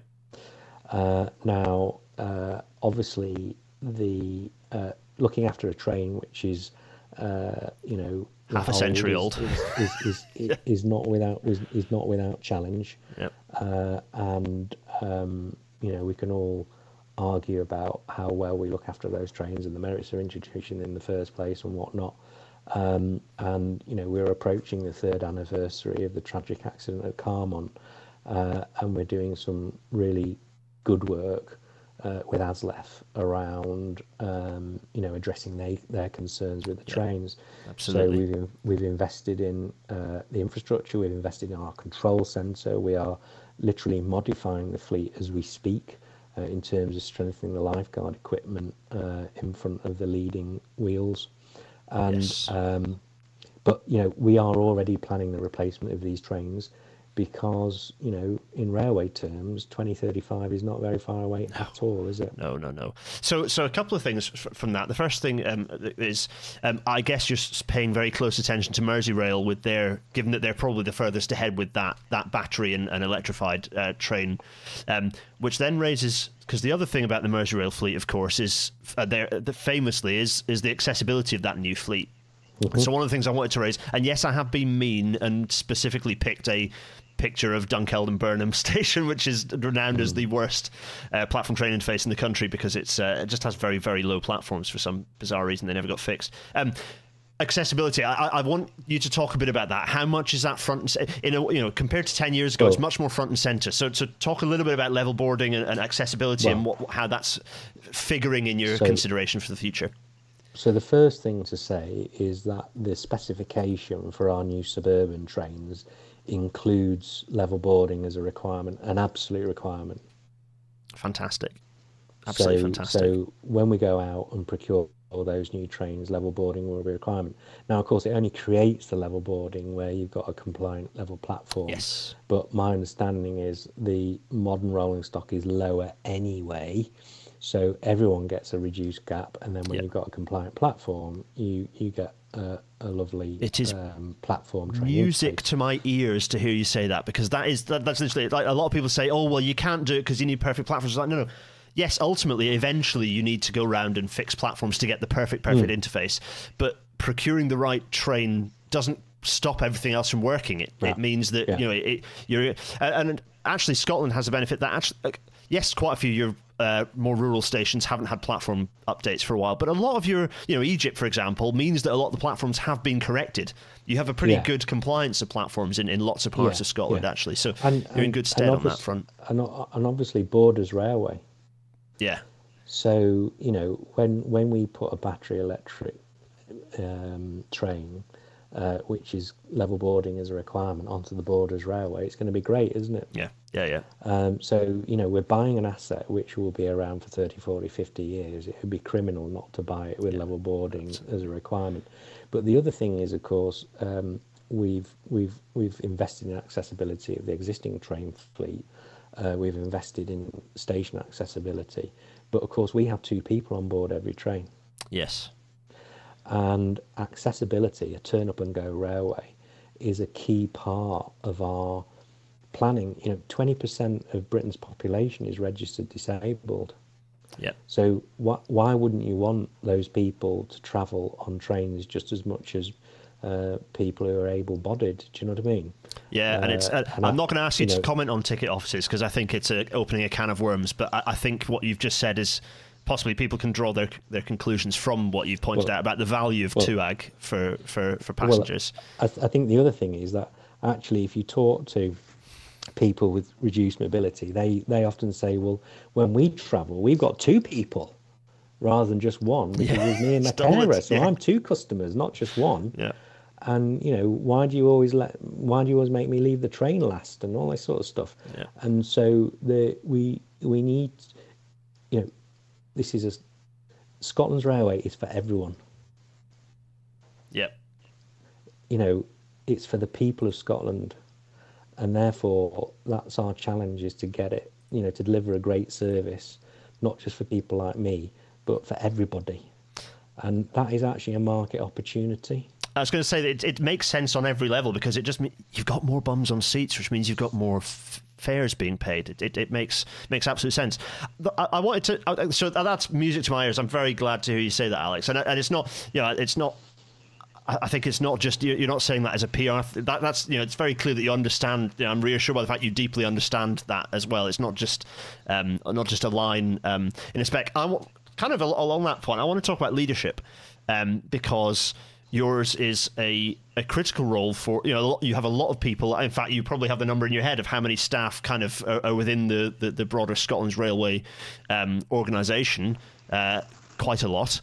Uh, now, uh, obviously, the uh, looking after a train which is, uh, you know, Half a century is- old. is, is, is, is not without is, is not without challenge. Yep. Uh, and um, you know, we can all argue about how well we look after those trains and the merits of introduction in the first place and whatnot. Um, and you know, we're approaching the third anniversary of the tragic accident at Carmont, uh, and we're doing some really good work uh, with ASLEF around um, you know addressing they, their concerns with the trains. absolutely. So we've we've invested in uh, the infrastructure. We've invested in our control centre. We are literally modifying the fleet as we speak. Uh, in terms of strengthening the lifeguard equipment uh, in front of the leading wheels, and Yes. um, but you know we are already planning the replacement of these trains because you know in railway terms 2035 is not very far away no. at all is it No, no, no. So, so a couple of things f- from that. The first thing um, is, um, I guess you're paying very close attention to Merseyrail with their, given that they're probably the furthest ahead with that that battery and, and electrified uh, train, um, which then raises because the other thing about the Merseyrail fleet, of course, is uh, there the famously is is the accessibility of that new fleet. So one of the things I wanted to raise, and yes, I have been mean and specifically picked a picture of Dunkeld and Birnam Station, which is renowned as the worst uh, platform train interface in the country because it's uh, it just has very very low platforms for some bizarre reason they never got fixed. Um, accessibility. I, I- want you to talk a bit about that. How much is that front and in a, you know compared to ten years ago? It's much more front and center. So so talk a little bit about level boarding and, and accessibility and what, how that's figuring in your So- consideration for the future. So the first thing to say is that the specification for our new suburban trains includes level boarding as a requirement, an absolute requirement. Fantastic. Absolutely so, fantastic. So when we go out and procure all those new trains, level boarding will be a requirement. Now, of course, it only creates the level boarding where you've got a compliant level platform. Yes. But my understanding is the modern rolling stock is lower anyway, so everyone gets a reduced gap, and then when Yeah. you've got a compliant platform, you you get a, a lovely It is um, platform music to my ears to hear you say that because that is that, that's literally like a lot of people say oh well you can't do it because you need perfect platforms It's like no no yes ultimately eventually you need to go around and fix platforms to get the perfect perfect Hmm. interface but procuring the right train doesn't stop everything else from working. It, Yeah. it means that Yeah. you know it, you're and actually Scotland has a benefit that actually yes, quite a few uh, more rural stations haven't had platform updates for a while, but a lot of your you know EGIP, for example, means that a lot of the platforms have been corrected. You have a pretty Yeah. good compliance of platforms in, in lots of parts Yeah, of Scotland, yeah. actually. So And- you're in good stead on that front. And, and obviously, Borders Railway. Yeah, So you know, when when we put a battery electric um, train, uh, which is level boarding as a requirement, onto the Borders Railway, it's going to be great, isn't it? yeah, yeah, yeah. Um, so you know, we're buying an asset which will be around for 30, 40, 50 years. It would be criminal not to buy it with level boarding as a requirement. But the other thing is, of course, um, we've we've we've invested in accessibility of the existing train fleet. Uh, we've invested in station accessibility, but of course, we have two people on board every train Yes. and accessibility, a turn up and go railway, is a key part of our planning. You know, 20% of Britain's population is registered disabled. Yeah. So why why wouldn't you want those people to travel on trains just as much as uh, people who are able-bodied? Do you know what I mean? Yeah, and it's. Uh, Uh, and I'm I- not going to ask you, you to comment on ticket offices because I think it's a, opening a can of worms. But I, I think what you've just said is possibly people can draw their their conclusions from what you've pointed Well- out about the value of well- TUAG for for for Well, passengers. I, th- I think the other thing is that actually, if you talk to people with reduced mobility, they, they often say, well, when we travel, we've got two people rather than just one because Yeah, there's me and my it's double it, carer. So yeah. I'm two customers, not just one. yeah, And you know, why do you always let? Why do you always make me leave the train last and all this sort of stuff? Yeah. And so the we we need, you know, this is a Scotland's railway is for everyone. yeah, you know, it's for the people of Scotland, and therefore that's our challenge is to get it, you know, to deliver a great service, not just for people like me, but for everybody, and that is actually a market opportunity. I was going to say that it, it makes sense on every level because it just mean, you've got more bums on seats, which means you've got more f- fares being paid. It, it, it makes makes absolute sense. I, I wanted to, so that's music to my ears. I'm very glad to hear you say that, Alex. And, and it's not, you know, it's not. I think it's not just you- you're not saying that as a PR. That, that's you know it's very clear that you understand. You know, I'm reassured by the fact you deeply understand that as well. It's not just um, not just a line um, in a spec. I want, kind of al- along that point. I want to talk about leadership um, because yours is a, a critical role for you know you have a lot of people. In fact, you probably have the number in your head of how many staff kind of are, are within the, the the broader Scotland's Railway um, organisation. Uh, quite a lot,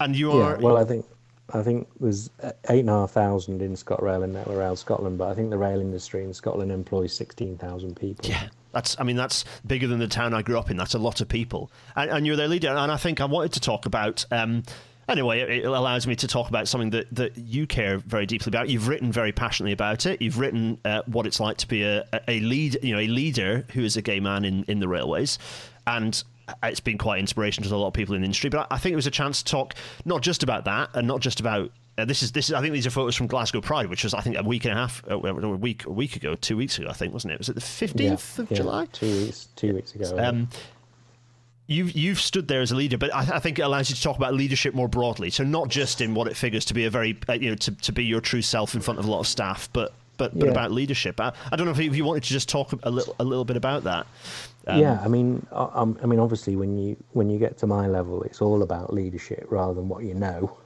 and you are Yeah, well, I think I think there's eight and a half thousand in ScotRail and Network Rail Scotland, but I think the rail industry in Scotland employs sixteen thousand people. Yeah, that's. I mean, that's bigger than the town I grew up in. That's a lot of people, and, and you're their leader. And I think I wanted to talk about. Um, anyway, it, allows me to talk about something that, that you care very deeply about. You've written very passionately about it. You've written uh, what it's like to be a, a lead, you know, a leader who is a gay man in, in the railways, and it's been quite inspirational to a lot of people in the industry. But I think it was a chance to talk not just about that and not just about uh, this is this is I think these are photos from Glasgow Pride, which was I think a week and a half, uh, a week a week ago, two weeks ago, I think, wasn't it? Was it the fifteenth of yeah, July? Two weeks, two weeks ago. Um, you've you've stood there as a leader, but I, I think it allows you to talk about leadership more broadly. So not just in what it figures to be a very uh, you know to, to be your true self in front of a lot of staff, but but, but Yeah. about leadership. I, I don't know if you, if you wanted to just talk a little a little bit about that. Um, yeah, I mean, I, I'm- mean, obviously, when you when you get to my level, it's all about leadership rather than what you know.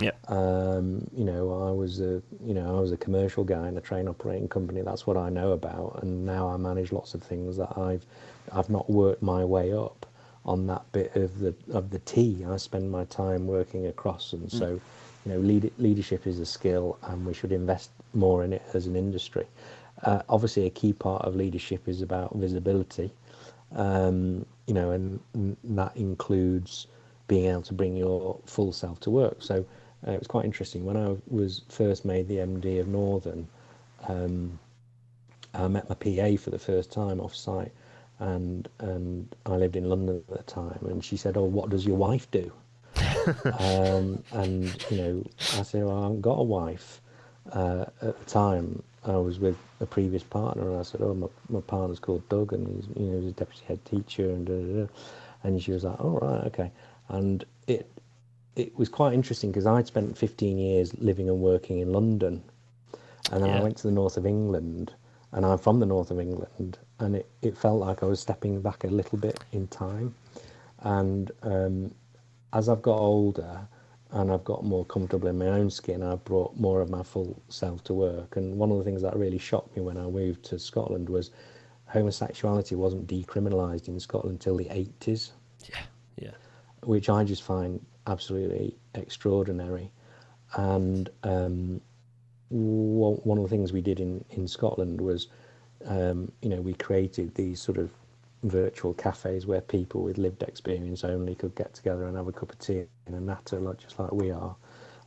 Yeah. Um, you know, I was a you know I was a commercial guy in a train operating company. That's what I know about, and now I manage lots of things that I've I've not worked my way up on that bit of the of the T. I spend my time working across, and so you know, lead, leadership is a skill, and we should invest more in it as an industry. Uh, obviously, a key part of leadership is about visibility um, you know, and, and that includes being able to bring your full self to work. So uh, it was quite interesting when I was first made the MD of Northern. Um, I met my PA for the first time off site, and and I lived in London at the time, and she said, "Oh, what does your wife do?" um, and you know, I said, "Well, I haven't got a wife." Uh, at the time, I was with a previous partner, and I said, "Oh, my, my partner's called Doug, and he's you know he's a deputy head teacher." And da, da, da. and she was like, "Oh, right, okay." And it it was quite interesting because I'd spent 15 years living and working in London And then Yeah. I went to the north of England, and I'm from the north of England, and it, it felt like I was stepping back a little bit in time. And um, as I've got older and I've got more comfortable in my own skin, I've brought more of my full self to work. And one of the things that really shocked me when I moved to Scotland was homosexuality wasn't decriminalised in Scotland until the 80s Yeah, yeah, which I just find absolutely extraordinary. And um, one one of the things we did in, in Scotland was, um, you know, we created these sort of virtual cafes where people with lived experience only could get together and have a cup of tea in a natter, like just like we are.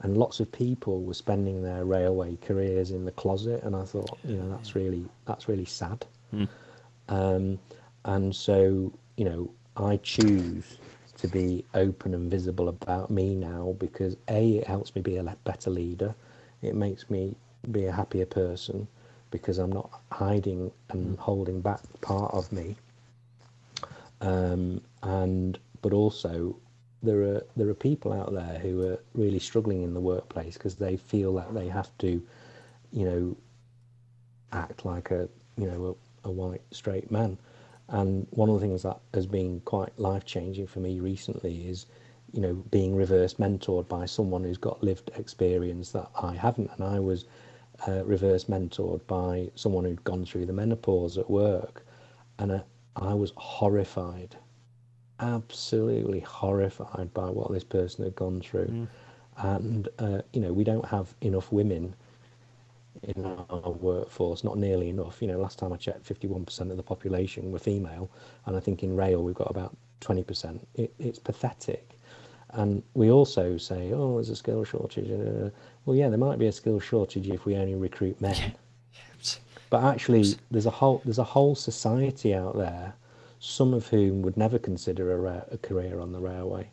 And lots of people were spending their railway careers in the closet, and I thought, you know, that's really that's really sad. Um, and so, you know, I choose to be open and visible about me now because A, it helps me be a better leader. It makes me be a happier person because I'm not hiding and holding back part of me. Um, and but also there are there are people out there who are really struggling in the workplace because they feel that they have to, you know, act like a you know a, a white straight man. And one of the things that has been quite life changing for me recently is you know being reverse mentored by someone who's got lived experience that I haven't. And I was uh, reverse mentored by someone who'd gone through the menopause at work. And uh, I was horrified absolutely horrified by what this person had gone through and uh, you know we don't have enough women in our workforce, not nearly enough. You know, last time I checked, 51% of the population were female, and I think in rail we've got about 20%. It, it's pathetic. And we also say, oh, there's a skill shortage. uh, Well, yeah, there might be a skill shortage if we only recruit men. But actually, there's a whole there's a whole society out there, some of whom would never consider a, ra- a career on the railway.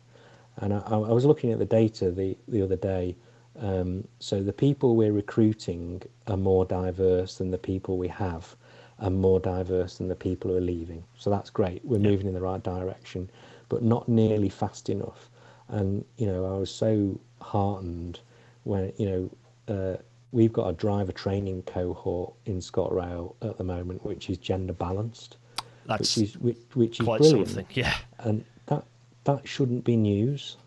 And I, I was looking at the data the, the other day. Um, so the people we're recruiting are more diverse than the people we have, and more diverse than the people who are leaving. So that's great. We're moving in the right direction, but not nearly fast enough. And you know, I was so heartened when you know uh, we've got a driver training cohort in ScotRail at the moment, which is gender balanced, that's which is which, which is quite brilliant something. Yeah, and that that shouldn't be news.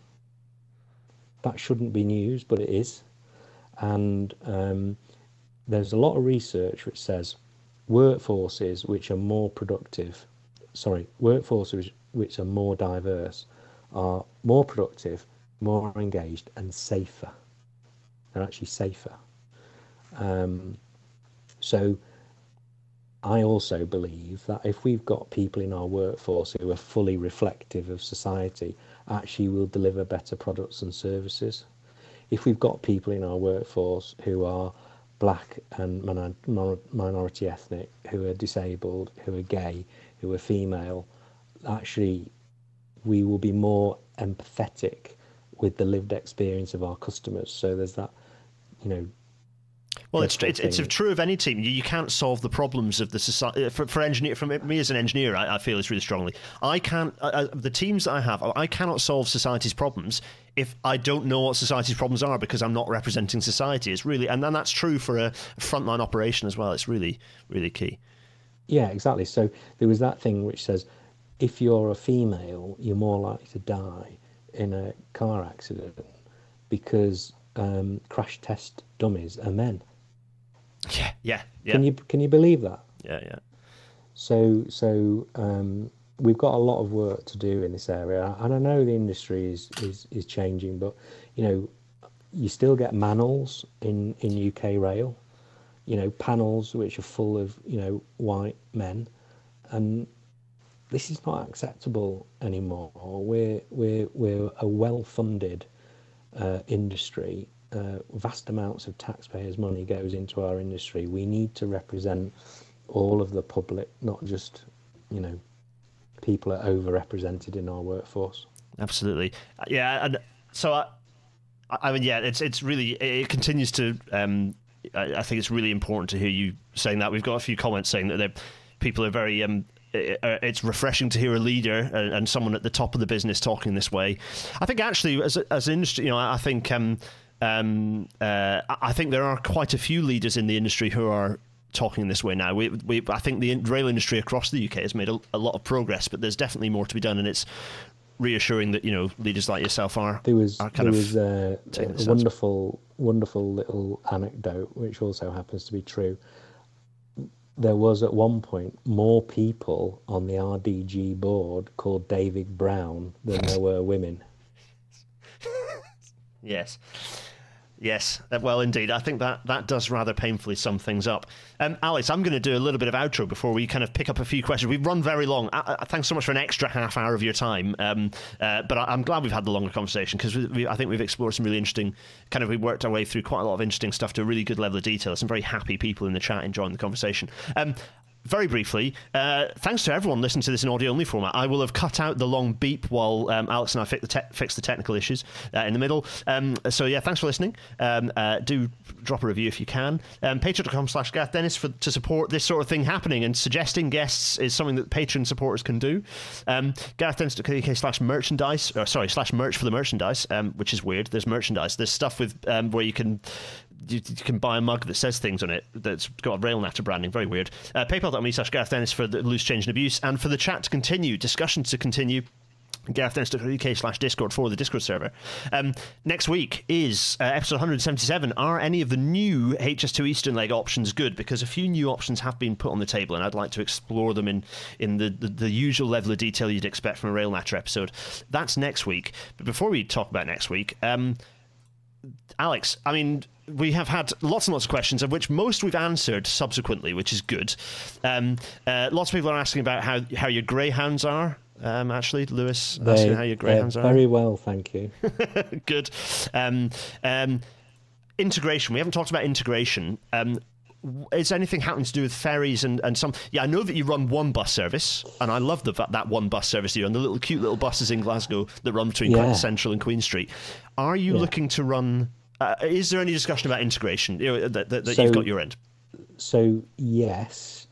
That shouldn't be news, but it is. And um, there's a lot of research which says workforces which are more productive, sorry, workforces which are more diverse, are more productive, more engaged, and safer. They're actually safer. Um, so I also believe that if we've got people in our workforce who are fully reflective of society, actually we'll deliver better products and services. If we've got people in our workforce who are black and minor- minor- minority ethnic, who are disabled, who are gay, who are female, actually we will be more empathetic with the lived experience of our customers. So there's that, you know, Well, it's, it's, it's true of any team. You, you can't solve the problems of the society. For, for engineer, from me as an engineer, I, I feel this really strongly. I can't. Uh, uh, the teams that I have, I cannot solve society's problems if I don't know what society's problems are because I'm not representing society. It's really, and then that's true for a frontline operation as well. It's really, really key. Yeah, exactly. So there was that thing which says if you're a female, you're more likely to die in a car accident because um, crash test dummies are men. Yeah, yeah, yeah, Can you can you believe that? yeah, yeah. So so um, we've got a lot of work to do in this area, and I know the industry is is, is changing, but you know you still get manels in in UK rail, you know panels which are full of you know white men, and this is not acceptable anymore. We're we're we're a well-funded uh, industry. Uh, vast amounts of taxpayers' money goes into our industry. We need to represent all of the public, not just you know people are overrepresented in our workforce. Absolutely, Uh, yeah, and so I, I mean, yeah, it's it's really it continues to. Um, I, I think it's really important to hear you saying that. We've got a few comments saying that people are very. Um, it's refreshing to hear a leader and, someone at the top of the business talking this way. I think actually, as as an industry, you know, I think. Um, Um, uh, I think there are quite a few leaders in the industry who are talking this way now. We, we, I think the rail industry across the UK has made a, a, lot of progress, but there's definitely more to be done, and it's reassuring that you know leaders like yourself are. There was are there was uh, a wonderful wonderful little anecdote, which also happens to be true. There was at one point more people on the RDG board called David Brown than there were women. yes. Yes, uh, well, indeed. I think that, that does rather painfully sum things up. Um, Alex, I'm going to do a little bit of outro before we kind of pick up a few questions. We've run very long. Thanks so much for an extra half hour of your time. Um, uh, but I, am glad we've had the longer conversation because I think we've explored some really interesting, kind of, we worked our way through quite a lot of interesting stuff to a really good level of detail. Some very happy people in the chat enjoying the conversation. Um, very briefly, uh, thanks to everyone listening to this in audio only format. I will have cut out the long beep while um, Alex and I fix the, te- fix the technical issues uh, in the middle. Um, so, yeah, thanks for listening. Um, uh, do drop a review if you can. Um, Patreon.com slash Gareth Dennis for, to support this sort of thing happening, and suggesting guests is something that Patreon supporters can do. Um, GarethDennis.co.uk slash merchandise, or sorry, slash merch for the merchandise, um, which is weird. There's merchandise. There's stuff with um, where you can you, you, can buy a mug that says things on it that's got Railnatter branding. Very weird. Uh, PayPal.me slash Gareth Dennis for the loose change and abuse, and for the chat to continue, discussion to continue. GarethDennis.uk slash Discord for the Discord server. Um, next week is uh, episode 177. Are any of the new HS2 Eastern leg options good? Because a few new options have been put on the table, and I'd like to explore them in, in the, the, the usual level of detail you'd expect from a Rail Natter episode. That's next week. But before we talk about next week, um, Alex, I mean, we have had lots and lots of questions, of which most we've answered subsequently, which is good. Um, uh, lots of people are asking about how, how your greyhounds are. Um, actually, Lewis they, asking how your greyhounds are. Very well, thank you. good. Um, um, integration. We haven't talked about integration. Um, is anything happening to do with ferries and, and some? Yeah, I know that you run one bus service, and I love the that one bus service you run. The little cute little buses in Glasgow that run between yeah. Central and Queen Street. Are you yeah. looking to run uh, is there any discussion about integration you know, that, that, that so, you've got your end? So yes.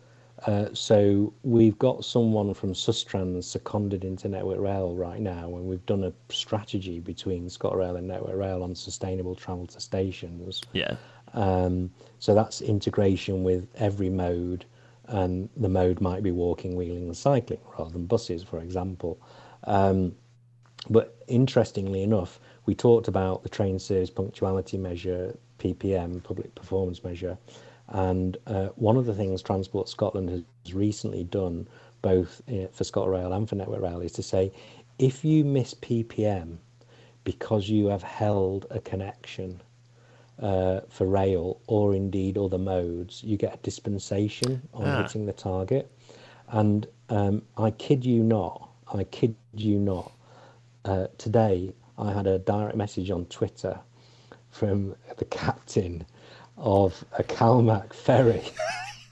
Uh, so we've got someone from Sustrans seconded into Network Rail right now, and we've done a strategy between ScotRail and Network Rail on sustainable travel to stations. Yeah. Um, so that's integration with every mode, and the mode might be walking, wheeling, and cycling rather than buses, for example. Um, but interestingly enough, we talked about the train service punctuality measure, PPM, public performance measure, and uh, one of the things Transport Scotland has recently done, both uh, for ScotRail and for Network Rail, is to say if you miss PPM because you have held a connection uh, for rail or indeed other modes, you get a dispensation on ah. hitting the target. And um, I kid you not, I kid you not, uh, today I had a direct message on Twitter from the captain of a Calmac ferry.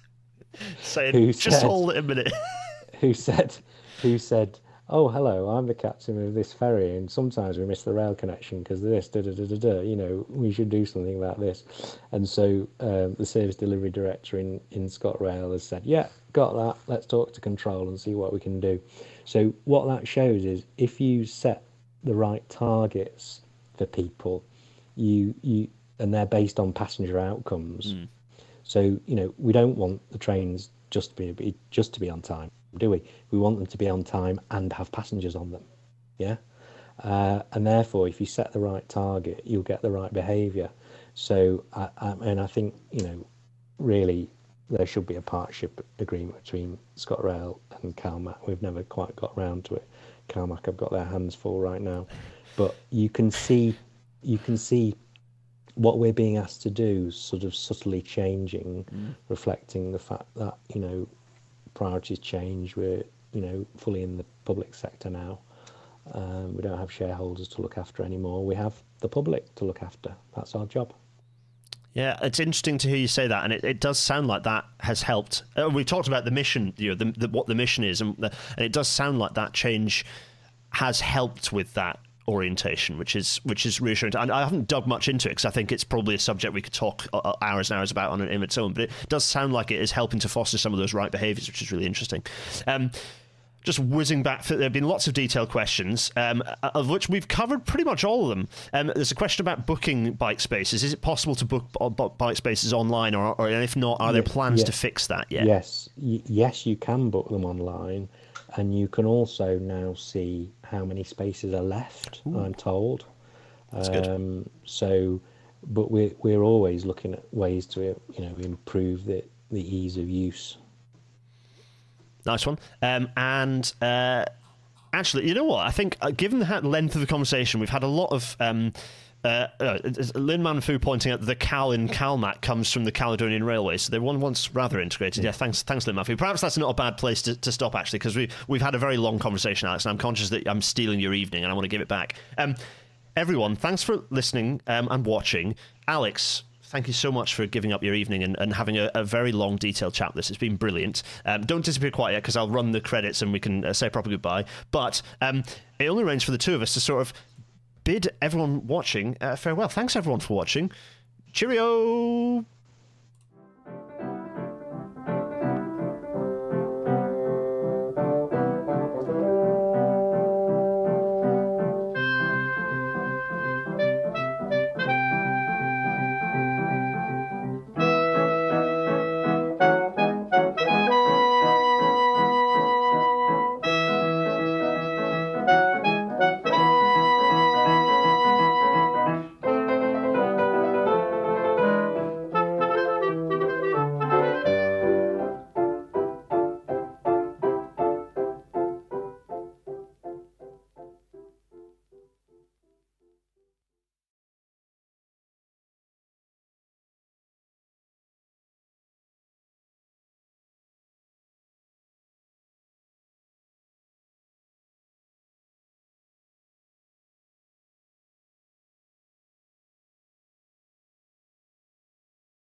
Saying, who just said, hold it a minute. who said, who said, oh, hello, I'm the captain of this ferry, and sometimes we miss the rail connection because of this, da, da, da, da, da, you know, we should do something about this. And so um, the service delivery director in, in ScotRail has said, yeah, got that, let's talk to control and see what we can do. So what that shows is if you set the right targets for people, you you and they're based on passenger outcomes. Mm. So you know we don't want the trains just to be just to be on time, do we? We want them to be on time and have passengers on them. Yeah. Uh, and therefore, if you set the right target, you'll get the right behaviour. So, I, I, and I think you know, really, there should be a partnership agreement between ScotRail and CalMac. We've never quite got round to it. CalMac have got their hands full right now. But you can see, you can see what we're being asked to do, sort of subtly changing, mm. reflecting the fact that you know priorities change. We're you know fully in the public sector now. Um, we don't have shareholders to look after anymore. We have the public to look after. That's our job. Yeah, it's interesting to hear you say that, and it, it does sound like that has helped. Uh, we talked about the mission, you know, the, the, what the mission is, and, the, and it does sound like that change has helped with that orientation, which is which is reassuring. And I haven't dug much into it because I think it's probably a subject we could talk uh, uh, hours and hours about on its own. But it does sound like it is helping to foster some of those right behaviours, which is really interesting. Um, just whizzing back, there have been lots of detailed questions, um, of which we've covered pretty much all of them. Um, there's a question about booking bike spaces. Is it possible to book bike spaces online, or, or if not, are there plans to fix that yet? Yes, y- yes, you can book them online, and you can also now see how many spaces are left. Ooh. I'm told. That's good. Um, so, but we're we're always looking at ways to you know improve the the ease of use. Nice one. Um, and uh, actually, you know what? I think, uh, given the length of the conversation, we've had a lot of. Um, uh, uh, Lin Manfu pointing out the Cal in Calmac comes from the Caledonian Railway, so they're one once rather integrated. Yeah, thanks, thanks, Lin Manfu. Perhaps that's not a bad place to, to stop actually, because we we've had a very long conversation, Alex, and I'm conscious that I'm stealing your evening, and I want to give it back. Um, everyone, thanks for listening um, and watching. Alex, thank you so much for giving up your evening and, and having a, a, very long, detailed chat with us. It's been brilliant. Um, don't disappear quite yet because I'll run the credits and we can uh, say a proper goodbye. But um, it only remains for the two of us to sort of bid everyone watching uh, farewell. Thanks, everyone, for watching. Cheerio!